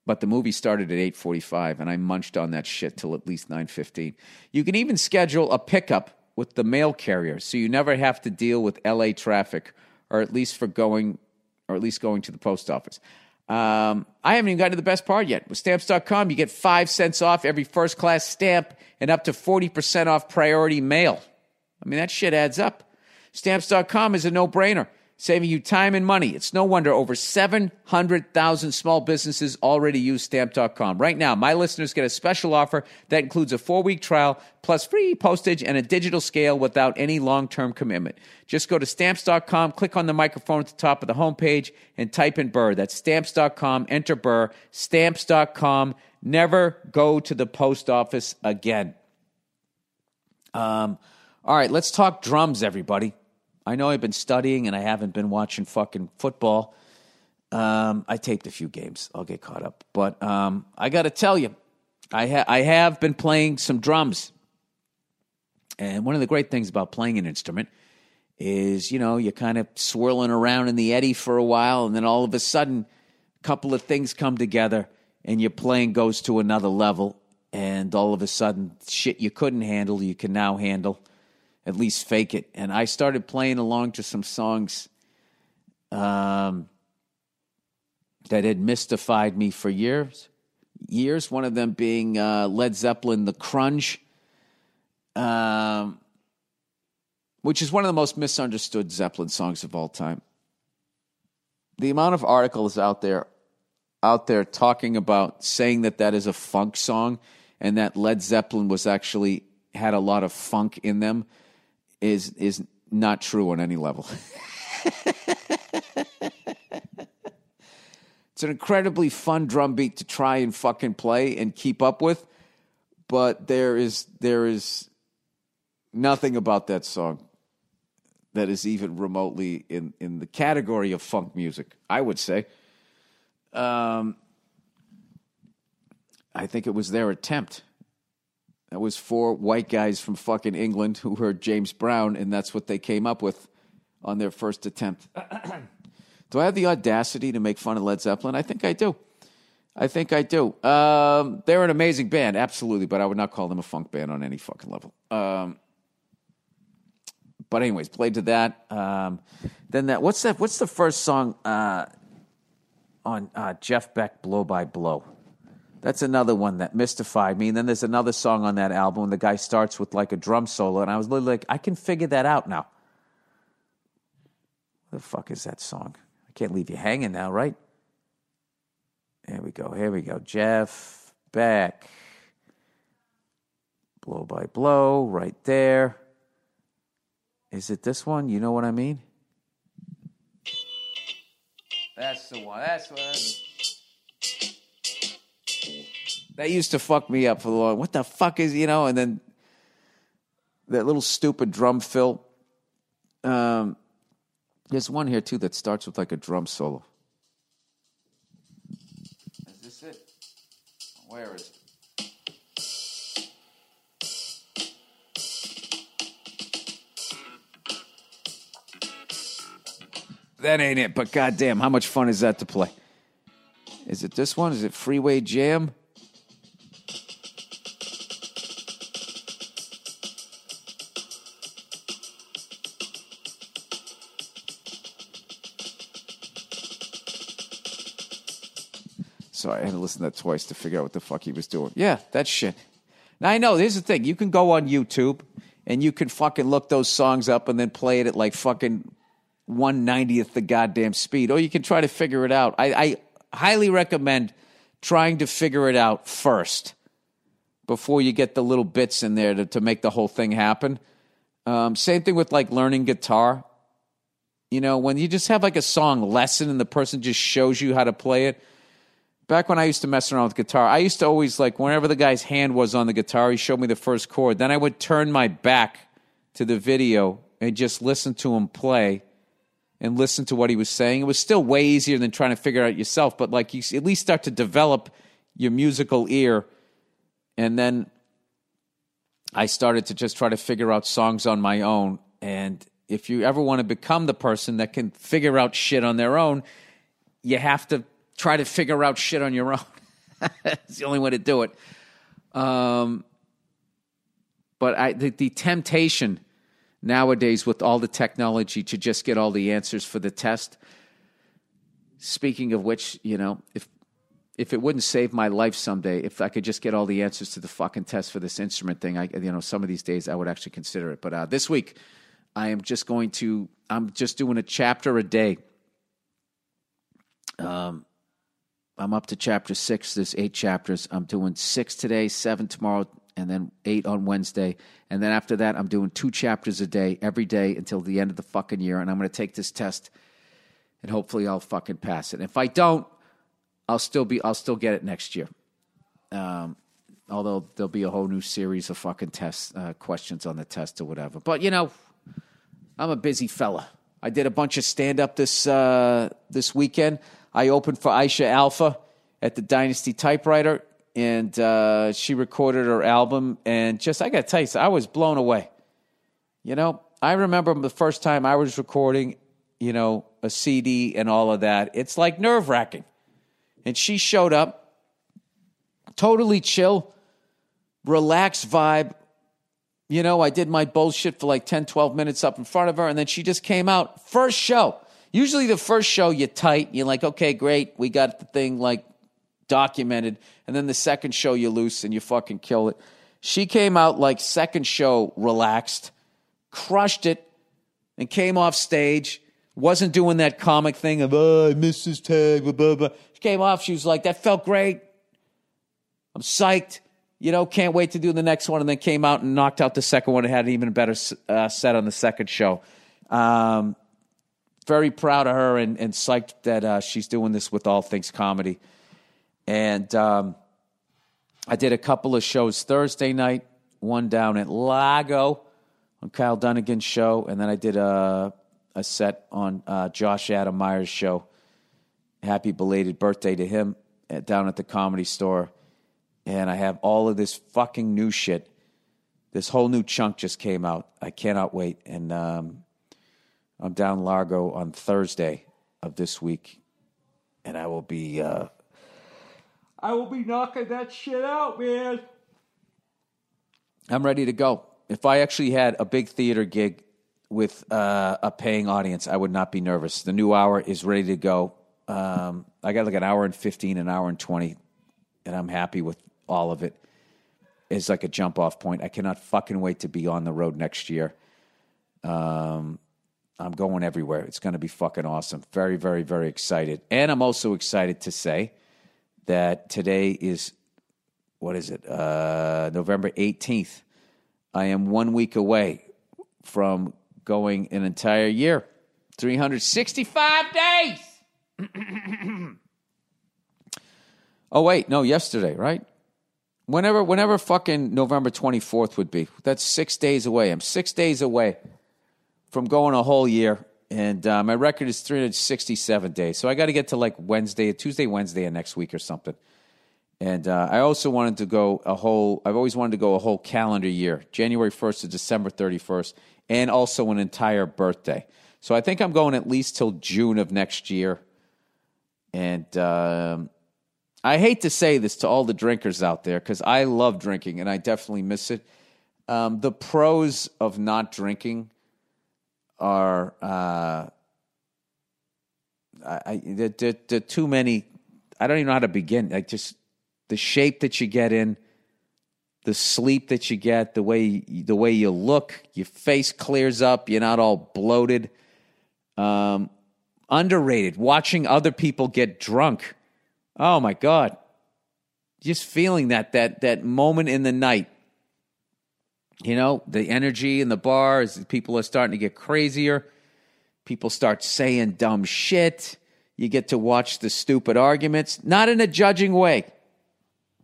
[SPEAKER 1] but the movie started at 8.45 and I munched on that shit till at least 9.15. You can even schedule a pickup with the mail carrier so you never have to deal with LA traffic or at least for going or at least going to the post office. Um, I haven't even gotten to the best part yet. With stamps.com, you get five cents off every first class stamp and up to 40% off priority mail. I mean, that shit adds up. Stamps.com is a no brainer saving you time and money. It's no wonder over 700,000 small businesses already use stamp.com. Right now, my listeners get a special offer that includes a four week trial plus free postage and a digital scale without any long term commitment. Just go to stamps.com, click on the microphone at the top of the homepage, and type in Burr. That's stamps.com, enter Burr, stamps.com. Never go to the post office again. Um, all right, let's talk drums, everybody. I know I've been studying and I haven't been watching fucking football. Um, I taped a few games. I'll get caught up. But um, I got to tell you, I, ha- I have been playing some drums. And one of the great things about playing an instrument is, you know, you're kind of swirling around in the eddy for a while, and then all of a sudden, a couple of things come together, and your playing goes to another level. And all of a sudden, shit you couldn't handle, you can now handle at least fake it. And I started playing along to some songs um, that had mystified me for years. Years. One of them being uh, Led Zeppelin, "The Crunge," um, which is one of the most misunderstood Zeppelin songs of all time. The amount of articles out there, out there talking about saying that that is a funk song, and that Led Zeppelin was actually had a lot of funk in them, is is not true on any level. it's an incredibly fun drum beat to try and fucking play and keep up with, but there is there is nothing about that song that is even remotely in in the category of funk music. I would say. Um, I think it was their attempt. That was four white guys from fucking England who heard James Brown, and that's what they came up with on their first attempt. do I have the audacity to make fun of Led Zeppelin? I think I do. I think I do. Um, they're an amazing band, absolutely, but I would not call them a funk band on any fucking level. Um, but anyways, played to that. Um, then that what's that? What's the first song uh, on uh, Jeff Beck? Blow by Blow. That's another one that mystified me. And then there's another song on that album. The guy starts with like a drum solo, and I was literally like, I can figure that out now. What the fuck is that song? I can't leave you hanging now, right? There we go. Here we go. Jeff Beck. Blow by blow, right there. Is it this one? You know what I mean? That's the one. That's what. That used to fuck me up for the long. What the fuck is you know? And then that little stupid drum fill. Um, there's one here too that starts with like a drum solo. Is this it? Where is it? That ain't it, but goddamn, how much fun is that to play? Is it this one? Is it Freeway Jam? Sorry, I had to listen to that twice to figure out what the fuck he was doing. Yeah, that shit. Now I know. Here's the thing: you can go on YouTube and you can fucking look those songs up and then play it at like fucking one ninetieth the goddamn speed, or you can try to figure it out. I, I highly recommend trying to figure it out first before you get the little bits in there to, to make the whole thing happen. Um, same thing with like learning guitar. You know, when you just have like a song lesson and the person just shows you how to play it. Back when I used to mess around with guitar, I used to always like whenever the guy's hand was on the guitar, he showed me the first chord. Then I would turn my back to the video and just listen to him play and listen to what he was saying. It was still way easier than trying to figure out yourself, but like you at least start to develop your musical ear. And then I started to just try to figure out songs on my own. And if you ever want to become the person that can figure out shit on their own, you have to try to figure out shit on your own. it's the only way to do it. Um, but I, the, the temptation nowadays with all the technology to just get all the answers for the test. Speaking of which, you know, if if it wouldn't save my life someday, if I could just get all the answers to the fucking test for this instrument thing, I you know, some of these days I would actually consider it. But uh, this week, I am just going to I'm just doing a chapter a day. Um, I'm up to chapter six. There's eight chapters. I'm doing six today, seven tomorrow, and then eight on Wednesday. And then after that, I'm doing two chapters a day every day until the end of the fucking year. And I'm going to take this test and hopefully I'll fucking pass it. If I don't, I'll still be, I'll still get it next year. Um, although there'll be a whole new series of fucking tests, uh, questions on the test or whatever. But you know, I'm a busy fella. I did a bunch of stand up this, uh, this weekend. I opened for Aisha Alfa at the Dynasty Typewriter and uh, she recorded her album. And just, I got to tell you, I was blown away. You know, I remember the first time I was recording, you know, a CD and all of that. It's like nerve wracking. And she showed up, totally chill, relaxed vibe. You know, I did my bullshit for like 10, 12 minutes up in front of her, and then she just came out. First show. Usually the first show you're tight, you're like, okay, great, we got the thing like documented, and then the second show you loose and you fucking kill it. She came out like second show relaxed, crushed it, and came off stage. Wasn't doing that comic thing of oh I missed this tag, blah blah blah. She came off, she was like, that felt great. I'm psyched. You know, can't wait to do the next one. And then came out and knocked out the second one and had an even better uh, set on the second show. Um, very proud of her and, and psyched that uh, she's doing this with All Things Comedy. And um, I did a couple of shows Thursday night, one down at Largo on Kyle Dunnigan's show, and then I did a, a set on uh, Josh Adam Meyers' show. Happy belated birthday to him at, uh, down at the comedy store and I have all of this fucking new shit. This whole new chunk just came out. I cannot wait. And um, I'm down Largo on Thursday of this week, and I will be. Uh, I will be knocking that shit out, man. I'm ready to go. If I actually had a big theater gig with uh, a paying audience, I would not be nervous. The new hour is ready to go. Um, I got like an hour and 15, an hour and 20, and I'm happy with all of it. it is like a jump off point. I cannot fucking wait to be on the road next year. Um, I'm going everywhere. It's going to be fucking awesome. Very, very, very excited. And I'm also excited to say that today is, what is it, uh, November 18th. I am one week away from going an entire year, 365 days. oh, wait, no, yesterday, right? Whenever, whenever fucking November 24th would be, that's six days away. I'm six days away from going a whole year. And uh, my record is 367 days. So I got to get to like Wednesday, Tuesday, Wednesday of next week or something. And uh, I also wanted to go a whole, I've always wanted to go a whole calendar year, January 1st to December 31st, and also an entire birthday. So I think I'm going at least till June of next year. And um, I hate to say this to all the drinkers out there because I love drinking and I definitely miss it. Um, the pros of not drinking are uh, I, the, the, the too many. I don't even know how to begin. Like just the shape that you get in, the sleep that you get, the way the way you look, your face clears up. You're not all bloated. Um, underrated. Watching other people get drunk Oh my God. Just feeling that that that moment in the night. You know, the energy in the bar is people are starting to get crazier. People start saying dumb shit. You get to watch the stupid arguments, not in a judging way.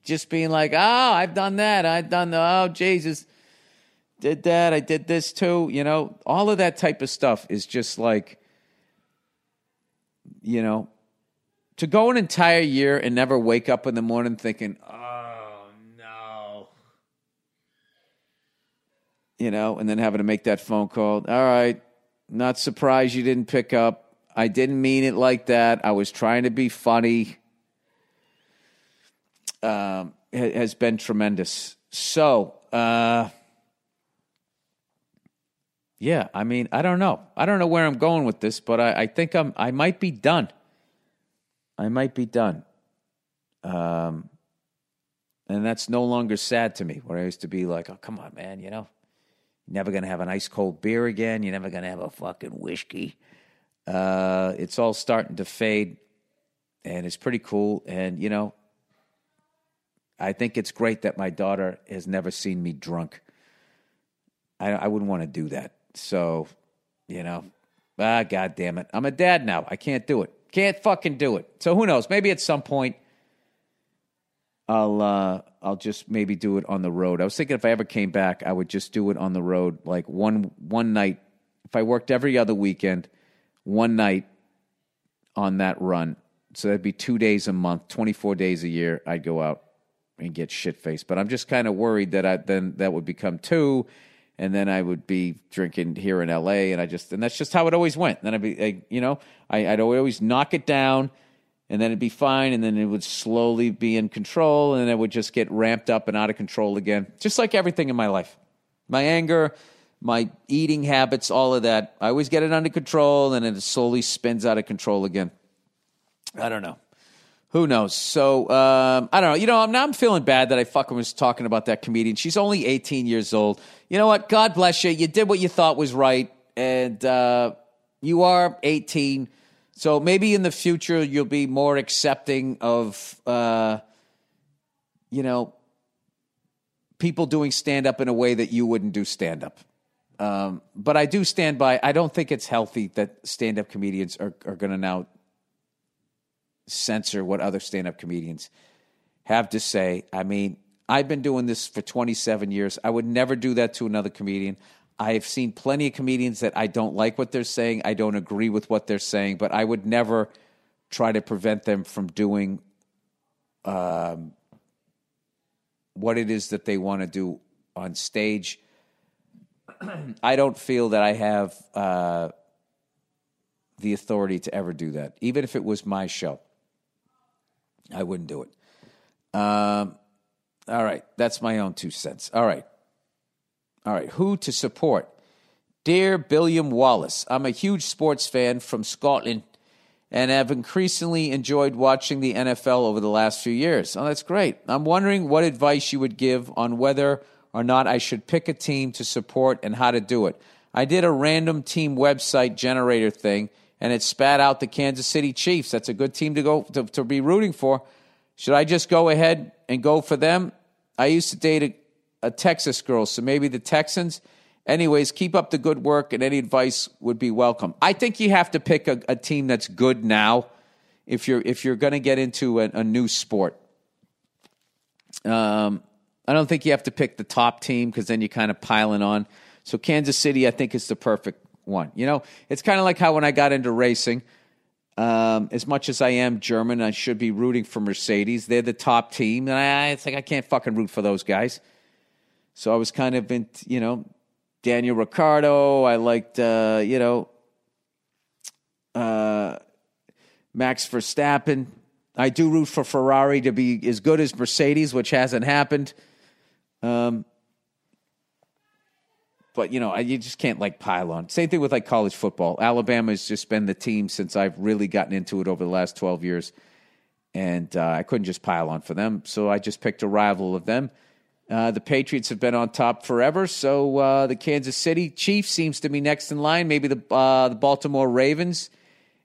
[SPEAKER 1] Just being like, oh, I've done that. I've done the, oh, Jesus did that. I did this too. You know, all of that type of stuff is just like, you know, to go an entire year and never wake up in the morning thinking, no. You know, and then having to make that phone call. All right, not surprised you didn't pick up. I didn't mean it like that. I was trying to be funny. Um, has been tremendous. So, uh, yeah, I mean, I don't know. I don't know where I'm going with this, but I, I think I'm. I might be done. I might be done. Um, and that's no longer sad to me, where I used to be like, oh, come on, man, you know, never going to have an ice cold beer again. You're never going to have a fucking whiskey. Uh, it's all starting to fade, and it's pretty cool. And, you know, I think it's great that my daughter has never seen me drunk. I, I wouldn't want to do that. So, you know, ah, God damn it. I'm a dad now. I can't do it. Can't fucking do it. So who knows? Maybe at some point I'll uh, I'll just maybe do it on the road. I was thinking if I ever came back, I would just do it on the road, like one one night. If I worked every other weekend, one night on that run. So that'd be two days a month, twenty four days a year. I'd go out and get shit faced. But I'm just kind of worried that I then that would become two, and then I would be drinking here in L.A. and I just and that's just how it always went. Then I'd be, I, you know, I, I'd always knock it down, and then it'd be fine, and then it would slowly be in control, and then it would just get ramped up and out of control again, just like everything in my life. My anger, my eating habits, all of that. I always get it under control, and then it slowly spins out of control again. I don't know. Who knows? So um, I don't know. You know, I'm, now I'm feeling bad that I fucking was talking about that comedian. She's only 18 years old. You know what? God bless you. You did what you thought was right, and uh, you are 18. So maybe in the future you'll be more accepting of, uh, you know, people doing stand up in a way that you wouldn't do stand up. Um, but I do stand by. I don't think it's healthy that stand up comedians are, are going to now censor what other stand up comedians have to say. I mean, I've been doing this for 27 years. I would never do that to another comedian. I've seen plenty of comedians that I don't like what they're saying. I don't agree with what they're saying, but I would never try to prevent them from doing um, what it is that they want to do on stage. I don't feel that I have uh, the authority to ever do that. Even if it was my show, I wouldn't do it. Um, all right, that's my own two cents. All right. All right, who to support? Dear Billiam Wallace, I'm a huge sports fan from Scotland and have increasingly enjoyed watching the NFL over the last few years. Oh, that's great. I'm wondering what advice you would give on whether or not I should pick a team to support and how to do it. I did a random team website generator thing and it spat out the Kansas City Chiefs. That's a good team to go to, to be rooting for. Should I just go ahead and go for them? I used to date a, a Texas girl, so maybe the Texans. Anyways, keep up the good work, and any advice would be welcome. I think you have to pick a, a team that's good now if you're if you're going to get into a, a new sport. Um, I don't think you have to pick the top team because then you're kind of piling on. So Kansas City, I think, is the perfect one. You know, it's kind of like how when I got into racing, um, as much as I am German, I should be rooting for Mercedes. They're the top team, and I, it's like I can't fucking root for those guys. So I was kind of in, you know, Daniel Ricciardo. I liked, uh, you know, uh, Max Verstappen. I do root for Ferrari to be as good as Mercedes, which hasn't happened. Um, but you know, you just can't like pile on. Same thing with like college football. Alabama has just been the team since I've really gotten into it over the last twelve years, and uh, I couldn't just pile on for them. So I just picked a rival of them. Uh, the Patriots have been on top forever, so uh, the Kansas City Chiefs seems to be next in line. Maybe the uh, the Baltimore Ravens,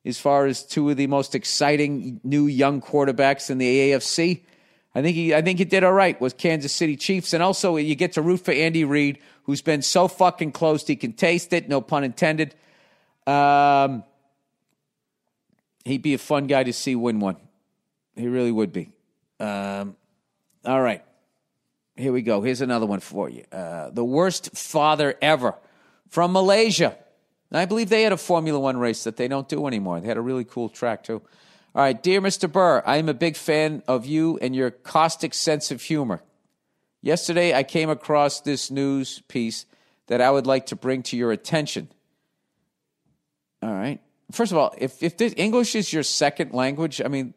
[SPEAKER 1] as far as two of the most exciting new young quarterbacks in the AFC. I think he I think he did all right with Kansas City Chiefs, and also you get to root for Andy Reid, who's been so fucking close he can taste it. No pun intended. Um, he'd be a fun guy to see win one. He really would be. Um, all right. Here we go. Here's another one for you. Uh, the worst father ever from Malaysia. I believe they had a Formula One race that they don't do anymore. They had a really cool track, too. All right, dear Mr. Burr, I am a big fan of you and your caustic sense of humor. Yesterday, I came across this news piece that I would like to bring to your attention. All right. First of all, if, if English is your second language, I mean,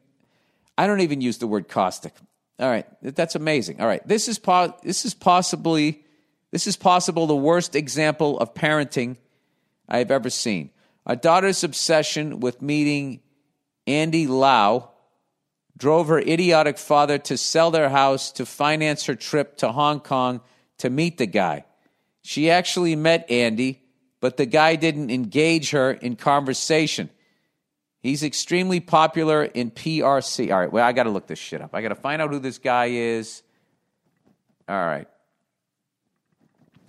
[SPEAKER 1] I don't even use the word caustic. All right, that's amazing. All right, this is po- this is possibly this is possible the worst example of parenting I have ever seen. A daughter's obsession with meeting Andy Lau drove her idiotic father to sell their house to finance her trip to Hong Kong to meet the guy. She actually met Andy, but the guy didn't engage her in conversation. He's extremely popular in PRC. All right, well, I got to look this shit up. I got to find out who this guy is. All right.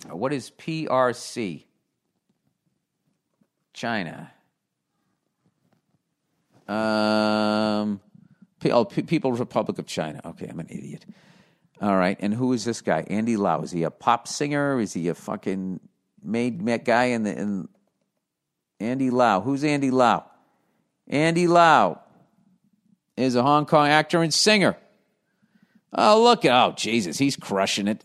[SPEAKER 1] What is PRC? China. Um, oh, People's Republic of China. Okay, I'm an idiot. All right, and who is this guy? Andy Lau. Is he a pop singer? Is he a fucking made guy in the in Andy Lau? Who's Andy Lau? Andy Lau is a Hong Kong actor and singer. Oh, look. Oh, Jesus. He's crushing it.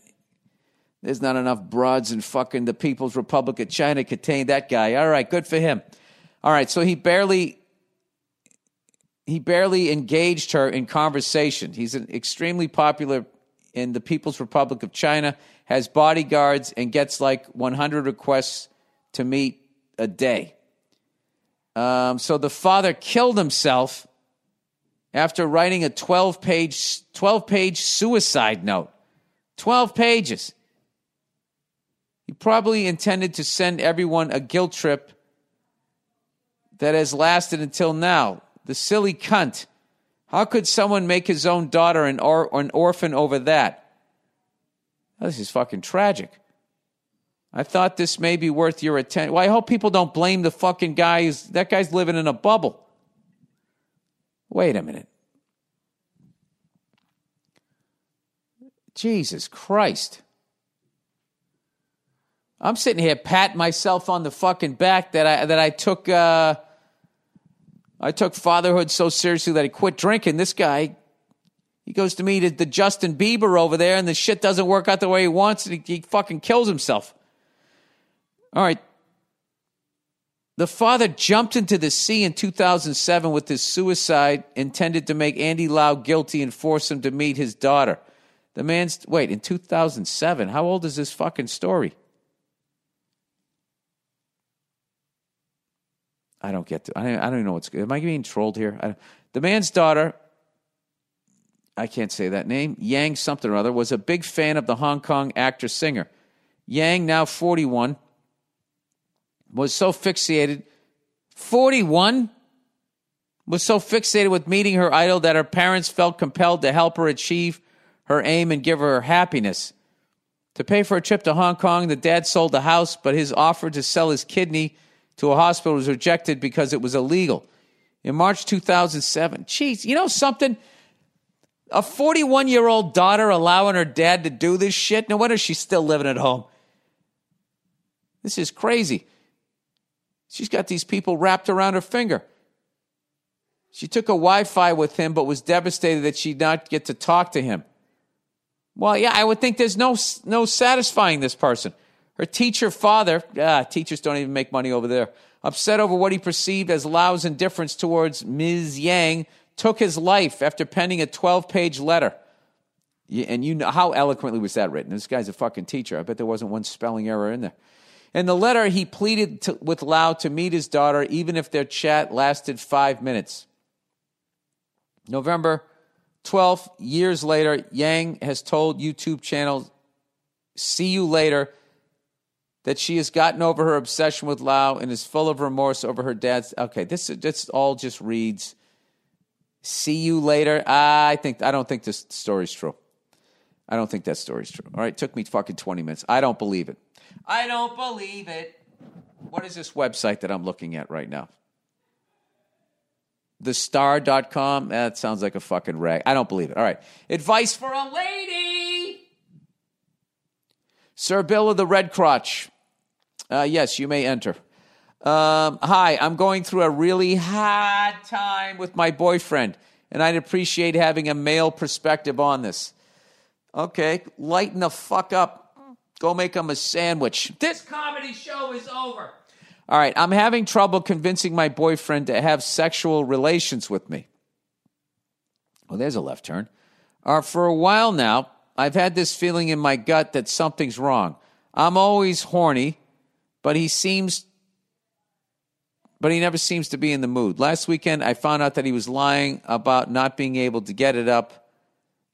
[SPEAKER 1] There's not enough broads in fucking the People's Republic of China to contain that guy. All right, good for him. All right, so he barely he barely engaged her in conversation. He's an extremely popular in the People's Republic of China, has bodyguards, and gets like 100 requests to meet a day. Um, so the father killed himself after writing a 12 page 12 page suicide note. 12 pages. He probably intended to send everyone a guilt trip that has lasted until now. The silly cunt. How could someone make his own daughter an, or, an orphan over that? This is fucking tragic I thought this may be worth your attention. Well, I hope people don't blame the fucking guy. That guy's living in a bubble. Wait a minute. Jesus Christ. I'm sitting here patting myself on the fucking back that I that I took uh, I took fatherhood so seriously that I quit drinking. This guy, he goes to meet the Justin Bieber over there, and the shit doesn't work out the way he wants, and he, he fucking kills himself. All right. The father jumped into the sea in 2007 with his suicide intended to make Andy Lau guilty and force him to meet his daughter. The man's, wait, in 2007, how old is this fucking story? I don't get to, I don't, I don't even know what's, am I being trolled here? I, the man's daughter, I can't say that name, Yang something or other, was a big fan of the Hong Kong actor singer. Yang, now 41, was so fixated, 41 was so fixated with meeting her idol that her parents felt compelled to help her achieve her aim and give her happiness. To pay for a trip to Hong Kong, the dad sold the house, but his offer to sell his kidney to a hospital was rejected because it was illegal. In March 2007, geez, you know something? A 41 year old daughter allowing her dad to do this shit? No wonder she's still living at home. This is crazy. She's got these people wrapped around her finger. She took a Wi Fi with him, but was devastated that she'd not get to talk to him. Well, yeah, I would think there's no, no satisfying this person. Her teacher father, ah, teachers don't even make money over there, upset over what he perceived as Lau's indifference towards Ms. Yang, took his life after penning a 12 page letter. And you know how eloquently was that written? This guy's a fucking teacher. I bet there wasn't one spelling error in there. In the letter, he pleaded to, with Lau to meet his daughter, even if their chat lasted five minutes. November 12th, years later, Yang has told YouTube channel See You Later that she has gotten over her obsession with Lau and is full of remorse over her dad's. Okay, this, this all just reads See You Later. I think I don't think this story's true. I don't think that story's true. All right, took me fucking 20 minutes. I don't believe it. I don't believe it. What is this website that I'm looking at right now? TheStar.com. That sounds like a fucking rag. I don't believe it. All right. Advice for a lady. Sir Bill of the Red Crotch. Uh, yes, you may enter. Um, hi, I'm going through a really hard time with my boyfriend, and I'd appreciate having a male perspective on this. Okay, lighten the fuck up. Go make him a sandwich. This comedy show is over. All right, I'm having trouble convincing my boyfriend to have sexual relations with me. Well, there's a left turn. Uh, for a while now, I've had this feeling in my gut that something's wrong. I'm always horny, but he seems but he never seems to be in the mood. Last weekend I found out that he was lying about not being able to get it up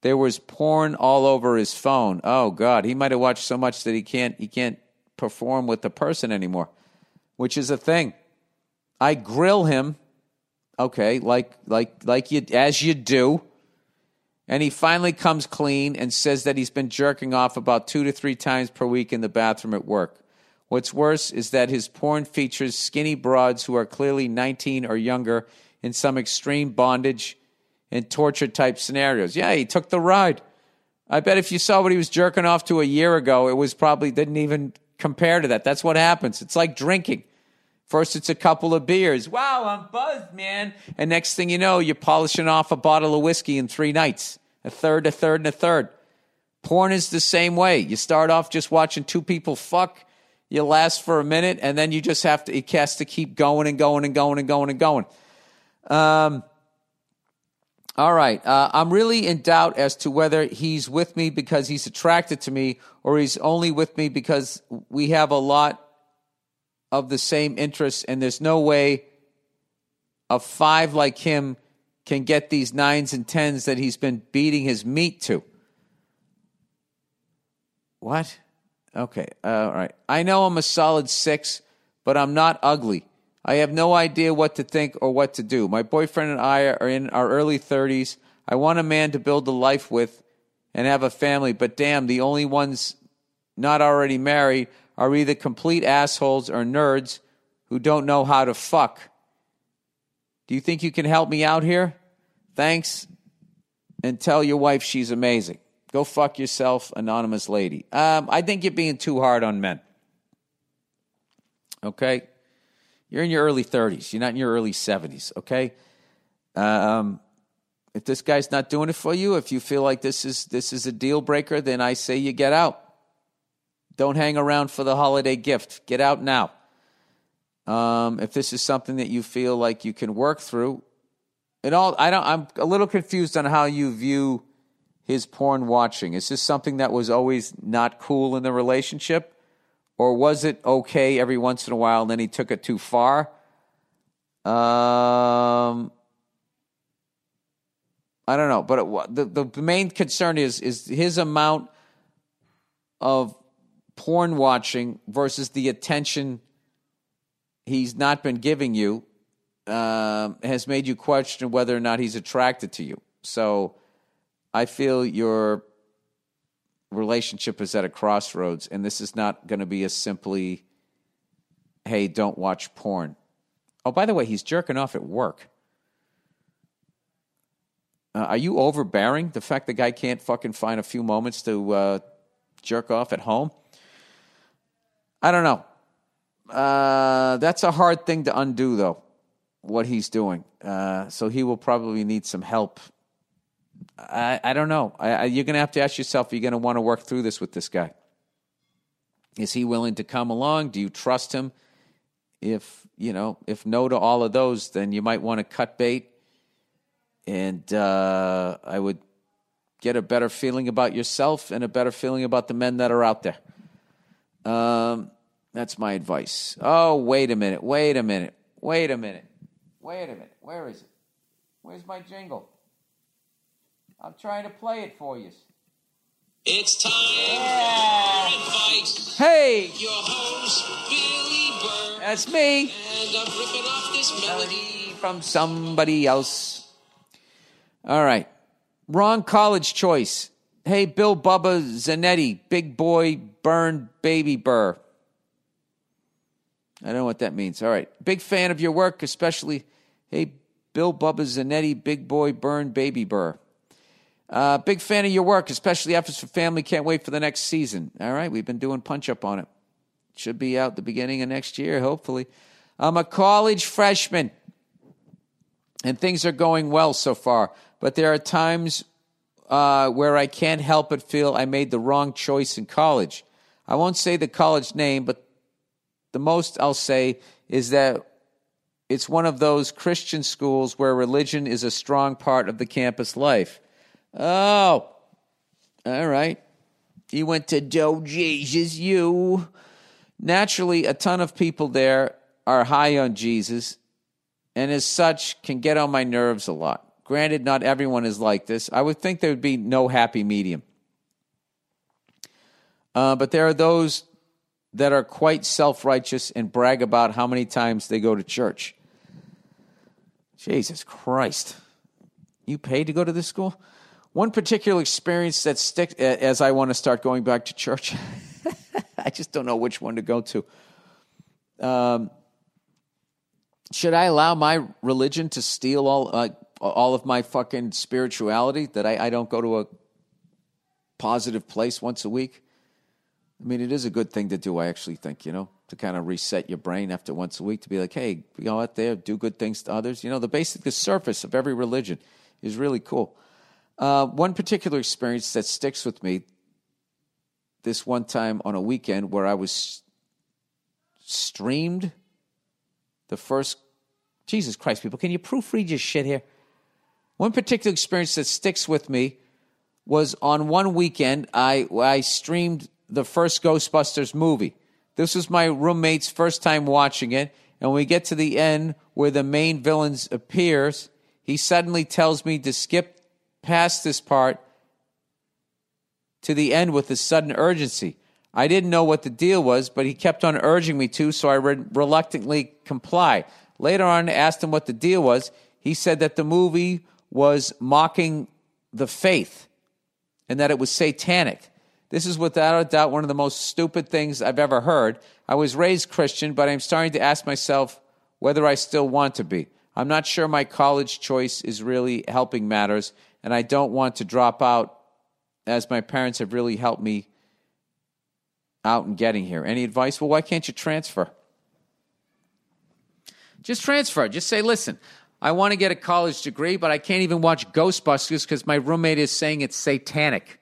[SPEAKER 1] there was porn all over his phone. Oh God, he might have watched so much that he can't he can't perform with the person anymore, which is a thing. I grill him, okay, like like like you as you do, and he finally comes clean and says that he's been jerking off about two to three times per week in the bathroom at work. What's worse is that his porn features skinny broads who are clearly 19 or younger in some extreme bondage in torture type scenarios. Yeah, he took the ride. I bet if you saw what he was jerking off to a year ago, it was probably didn't even compare to that. That's what happens. It's like drinking. First, it's a couple of beers. Wow, I'm buzzed, man. And next thing you know, you're polishing off a bottle of whiskey in three nights. A third, a third, and a third. Porn is the same way. You start off just watching two people fuck. You last for a minute, and then you just have to, it has to keep going and going and going and going and going. Um, All right. Uh, I'm really in doubt as to whether he's with me because he's attracted to me or he's only with me because we have a lot of the same interests and there's no way a five like him can get these nines and tens that he's been beating his meat to. What? Okay. Uh, all right. I know I'm a solid six, but I'm not ugly. I have no idea what to think or what to do. My boyfriend and I are in our early 30s. I want a man to build a life with and have a family, but damn, the only ones not already married are either complete assholes or nerds who don't know how to fuck. Do you think you can help me out here? Thanks, and tell your wife she's amazing. Go fuck yourself, anonymous lady. Um, I think you're being too hard on men. Okay? You're in your early 30s. You're not in your early 70s, okay? Um, if this guy's not doing it for you, if you feel like this is this is a deal breaker, then I say you get out. Don't hang around for the holiday gift. Get out now. Um, if this is something that you feel like you can work through, and all I don't. I'm a little confused on how you view his porn watching. Is this something that was always not cool in the relationship? Or was it okay every once in a while and then he took it too far? Um, I don't know. But it, the, the main concern is, is his amount of porn watching versus the attention he's not been giving you um, has made you question whether or not he's attracted to you. So I feel your relationship is at a crossroads, and this is not going to be a simply, hey, don't watch porn. Oh, by the way, he's jerking off at work. Uh, are you overbearing? The fact the guy can't fucking find a few moments to uh, jerk off at home? I don't know. Uh, that's a hard thing to undo, though, what he's doing. Uh, so he will probably need some help I, I don't know. I, I, you're going to have to ask yourself, are you going to want to work through this with this guy? Is he willing to come along? Do you trust him? If, you know, if no to all of those, then you might want to cut bait. And uh, I would get a better feeling about yourself and a better feeling about the men that are out there. Um, that's my advice. Oh, wait a minute. Wait a minute. Wait a minute. Wait a minute. Where is it? Where's my jingle? I'm trying to play it for you.
[SPEAKER 6] It's time yeah. for advice.
[SPEAKER 1] Hey!
[SPEAKER 6] Your host, Billy Burr.
[SPEAKER 1] That's me.
[SPEAKER 6] And I'm ripping off this melody
[SPEAKER 1] from somebody else. All right. Wrong college choice. Hey, Bill Bubba Zanetti, big boy, burn baby burr. I don't know what that means. All right. Big fan of your work, especially, hey, Bill Bubba Zanetti, big boy, burn baby burr. Uh, big fan of your work, especially F Is for Family. Can't wait for the next season. All right, we've been doing punch up on it. Should be out the beginning of next year, hopefully. I'm a college freshman, and things are going well so far. But there are times uh, where I can't help but feel I made the wrong choice in college. I won't say the college name, but the most I'll say is that it's one of those Christian schools where religion is a strong part of the campus life. Oh, all right. You went to Joe Jesus, you. Naturally, a ton of people there are high on Jesus, and as such, can get on my nerves a lot. Granted, not everyone is like this. I would think there would be no happy medium. Uh, but there are those that are quite self righteous and brag about how many times they go to church. Jesus Christ. You paid to go to this school? One particular experience that sticks as I want to start going back to church. I just don't know which one to go to. Um, should I allow my religion to steal all uh, all of my fucking spirituality? That I, I don't go to a positive place once a week? I mean, it is a good thing to do. I actually think you know to kind of reset your brain after once a week to be like, hey, go out there, do good things to others. You know, the basic, the surface of every religion is really cool. Uh, one particular experience that sticks with me this one time on a weekend where I was streamed the first. Jesus Christ, people, can you proofread your shit here? One particular experience that sticks with me was on one weekend I I streamed the first Ghostbusters movie. This was my roommate's first time watching it, and when we get to the end where the main villains appears, he suddenly tells me to skip past this part to the end with a sudden urgency. I didn't know what the deal was, but he kept on urging me to, so I re- reluctantly complied. Later on, I asked him what the deal was. He said that the movie was mocking the faith and that it was satanic. This is without a doubt one of the most stupid things I've ever heard. I was raised Christian, but I'm starting to ask myself whether I still want to be. I'm not sure my college choice is really helping matters, and I don't want to drop out as my parents have really helped me out in getting here. Any advice? Well, why can't you transfer? Just transfer. Just say, listen, I want to get a college degree, but I can't even watch Ghostbusters because my roommate is saying it's satanic.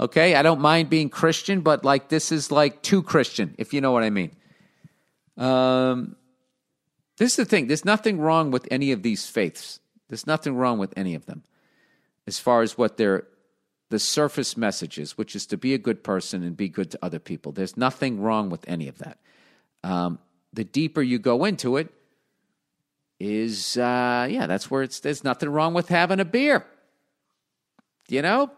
[SPEAKER 1] Okay, I don't mind being Christian, but like this is like too Christian, if you know what I mean. Um, this is the thing. There's nothing wrong with any of these faiths. There's nothing wrong with any of them, as far as what their the surface messages, which is to be a good person and be good to other people. There's nothing wrong with any of that. Um, the deeper you go into it, is uh, yeah, that's where it's. There's nothing wrong with having a beer. You know,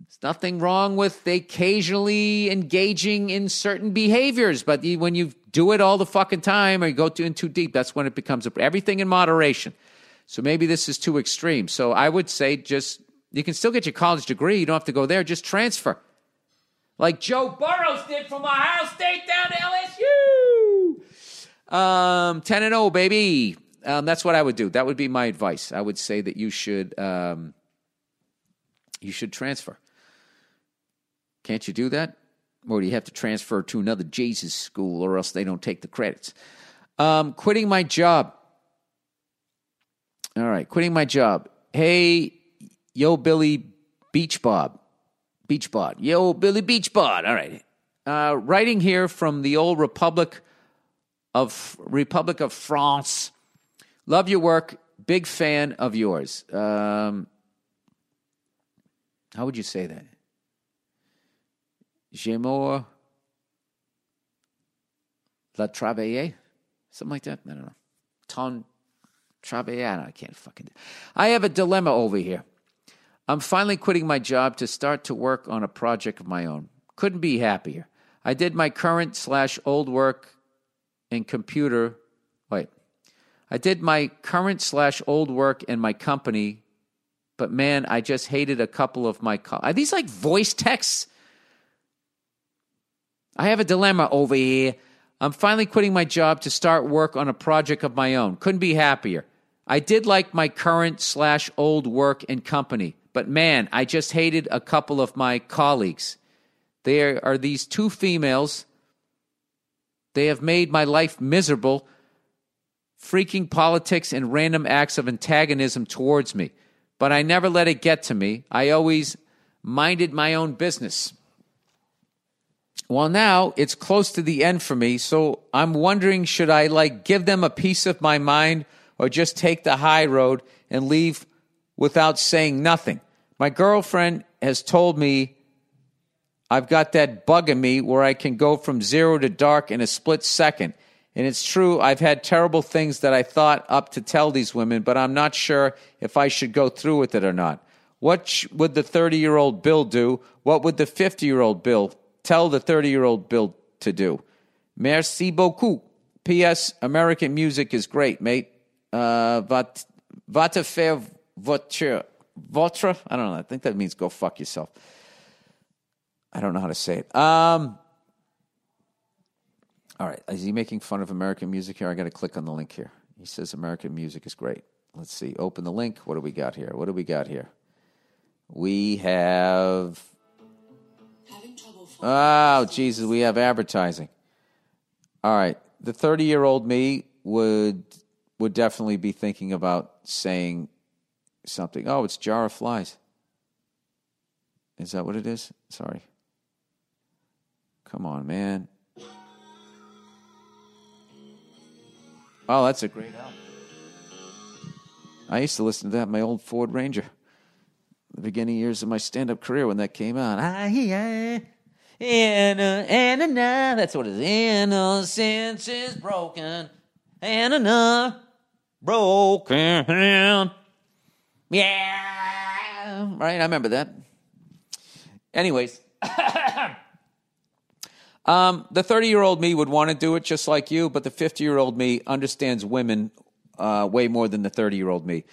[SPEAKER 1] there's nothing wrong with occasionally engaging in certain behaviors, but when you do it all the fucking time or you go too, in too deep, that's when it becomes a, everything in moderation. So maybe this is too extreme. So I would say just you can still get your college degree. You don't have to go there. Just transfer, like Joe Burrows did from Ohio State down to LSU. Um, ten and zero, baby. Um, that's what I would do. That would be my advice. I would say that you should um, you should transfer. Can't you do that? Or do you have to transfer to another Jesus school or else they don't take the credits? Um, quitting my job. All right, quitting my job. Hey, yo, Billy Beach Bob. Beach Bod. Yo, Billy Beach Bod. All right. Uh, writing here from the old Republic of Republic of France. Love your work. Big fan of yours. Um, how would you say that? J'aime la travailler? Something like that? I don't know. Ton travailler? I can't fucking. I have a dilemma over here. I'm finally quitting my job to start to work on a project of my own. Couldn't be happier. I did my current slash old work in computer. Wait. I did my current slash old work in my company, but man, I just hated a couple of my. Co- Are these like voice texts? I have a dilemma over here. I'm finally quitting my job to start work on a project of my own. Couldn't be happier. I did like my current slash old work and company, but man, I just hated a couple of my colleagues. There are these two females. They have made my life miserable, freaking politics and random acts of antagonism towards me. But I never let it get to me. I always minded my own business. Well, now it's close to the end for me, so I'm wondering should I like give them a piece of my mind or just take the high road and leave without saying nothing? My girlfriend has told me I've got that bug in me where I can go from zero to dark in a split second. And it's true, I've had terrible things that I thought up to tell these women, but I'm not sure if I should go through with it or not. What sh- would the 30 year old Bill do? What would the 50 year old Bill tell the 30 year old Bill to do? Merci beaucoup. P.S. American music is great, mate. Uh, va, faire votre, votre? I don't know. I think that means go fuck yourself. I don't know how to say it. Um, all right. Is he making fun of American music here? I got to click on the link here. He says American music is great. Let's see. Open the link. What do we got here? What do we got here? We have. Oh, Jesus. We have advertising. All right. The 30 year old me would would definitely be thinking about saying something. Oh, it's Jar of Flies. Is that what it is? Sorry. Come on, man. Oh, that's a great album. I used to listen to that my old Ford Ranger. The beginning years of my stand-up career when that came out. Ah, Hear Anna, uh, Anna, that's what it is. Innocence is broken, Anna, broken. Yeah, right. I remember that. Anyways, um, the 30 year old me would want to do it just like you, but the 50 year old me understands women uh, way more than the 30 year old me.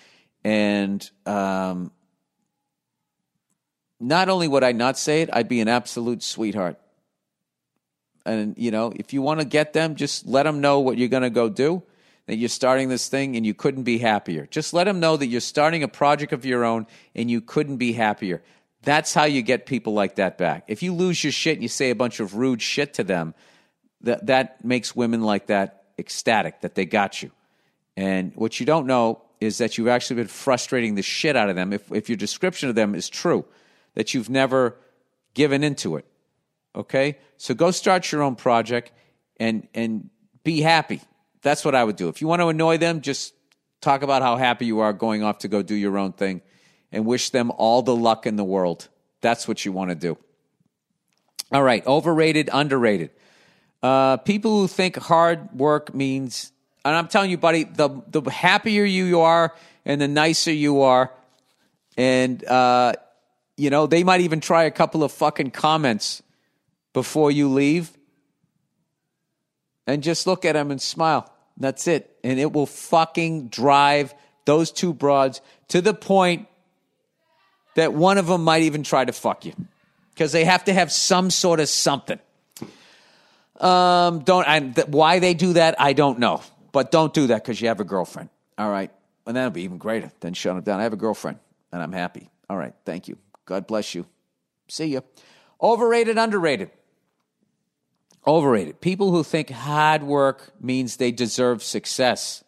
[SPEAKER 1] And um, not only would I not say it, I'd be an absolute sweetheart. And, you know, if you want to get them, just let them know what you're going to go do, that you're starting this thing and you couldn't be happier. Just let them know that you're starting a project of your own and you couldn't be happier. That's how you get people like that back. If you lose your shit and you say a bunch of rude shit to them, that, that makes women like that ecstatic that they got you. And what you don't know is that you've actually been frustrating the shit out of them if, if your description of them is true, that you've never given into it. Okay? So go start your own project and and be happy. That's what I would do. If you want to annoy them, just talk about how happy you are going off to go do your own thing and wish them all the luck in the world. That's what you want to do. All right, overrated, underrated. Uh, people who think hard work means, and I'm telling you, buddy, the the happier you are and the nicer you are, and uh, you know they might even try a couple of fucking comments before you leave, and just look at them and smile. That's it, and it will fucking drive those two broads to the point that one of them might even try to fuck you because they have to have some sort of something. Um, don't and th- why they do that, I don't know, but don't do that because you have a girlfriend. All right, and that'll be even greater than shutting it down. I have a girlfriend, and I'm happy. All right, thank you. God bless you. See you. Overrated, underrated. Overrated. People who think hard work means they deserve success.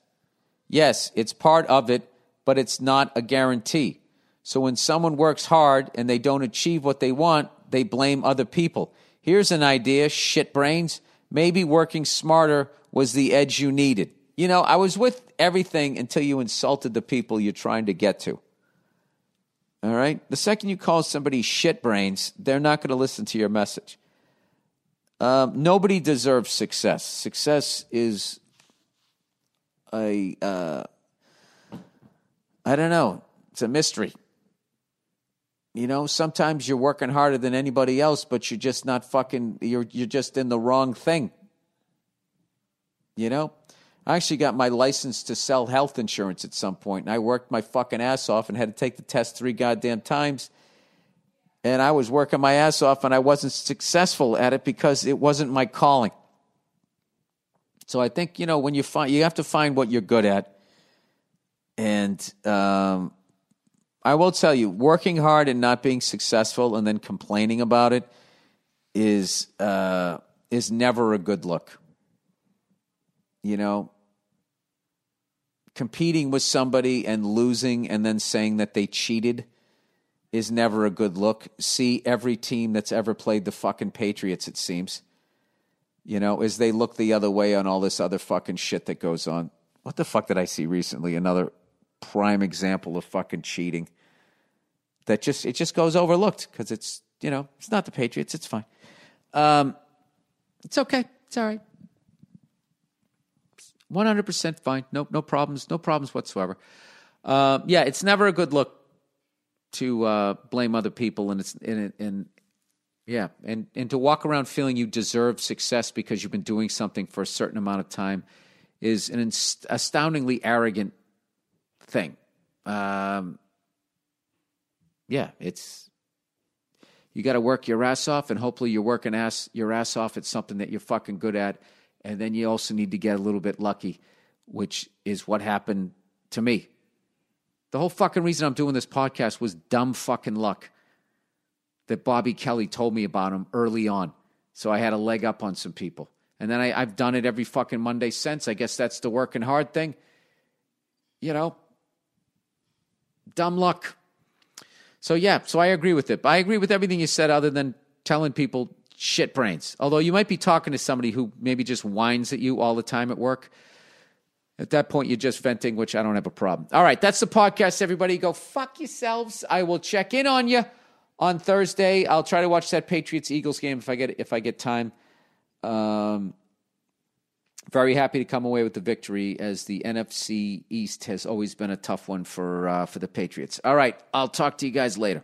[SPEAKER 1] Yes, it's part of it, but it's not a guarantee. So when someone works hard and they don't achieve what they want, they blame other people. Here's an idea, shit brains. Maybe working smarter was the edge you needed. You know, I was with everything until you insulted the people you're trying to get to. All right? The second you call somebody shit brains, they're not going to listen to your message. Um, nobody deserves success. Success is a, uh, I don't know, it's a mystery. You know, sometimes you're working harder than anybody else, but you're just not fucking, you're, you're just in the wrong thing. You know? I actually got my license to sell health insurance at some point, and I worked my fucking ass off and had to take the test three goddamn times. And I was working my ass off, and I wasn't successful at it because it wasn't my calling. So I think you know when you find you have to find what you're good at, and um, I will tell you, working hard and not being successful, and then complaining about it is uh, is never a good look. You know, competing with somebody and losing, and then saying that they cheated is never a good look. See every team that's ever played the fucking Patriots, it seems. You know, as they look the other way on all this other fucking shit that goes on. What the fuck did I see recently? Another prime example of fucking cheating that just it just goes overlooked because it's you know it's not the Patriots. It's fine. Um, it's okay. It's all right. One hundred percent fine. No no problems. No problems whatsoever. Uh, yeah, it's never a good look to uh, blame other people, and it's and, and yeah, and and to walk around feeling you deserve success because you've been doing something for a certain amount of time is an astoundingly arrogant thing. Um, yeah, it's you got to work your ass off, and hopefully you're working ass your ass off at something that you're fucking good at, and then you also need to get a little bit lucky, which is what happened to me. The whole fucking reason I'm doing this podcast was dumb fucking luck that Bobby Kelly told me about him early on, so I had a leg up on some people, and then I, I've done it every fucking Monday since. I guess that's the working hard thing, you know. Dumb luck. So yeah, so I agree with it. I agree with everything you said, other than telling people shit brains. Although you might be talking to somebody who maybe just whines at you all the time at work.
[SPEAKER 7] At that point, you're just venting, which I don't have a problem. All right, that's the podcast. Everybody, go fuck yourselves. I will check in on you on Thursday. I'll try to watch that Patriots Eagles game if I get if I get time. Um, very happy to come away with the victory, as the NFC East has always been a tough one for uh, for the Patriots. All right, I'll talk to you guys later.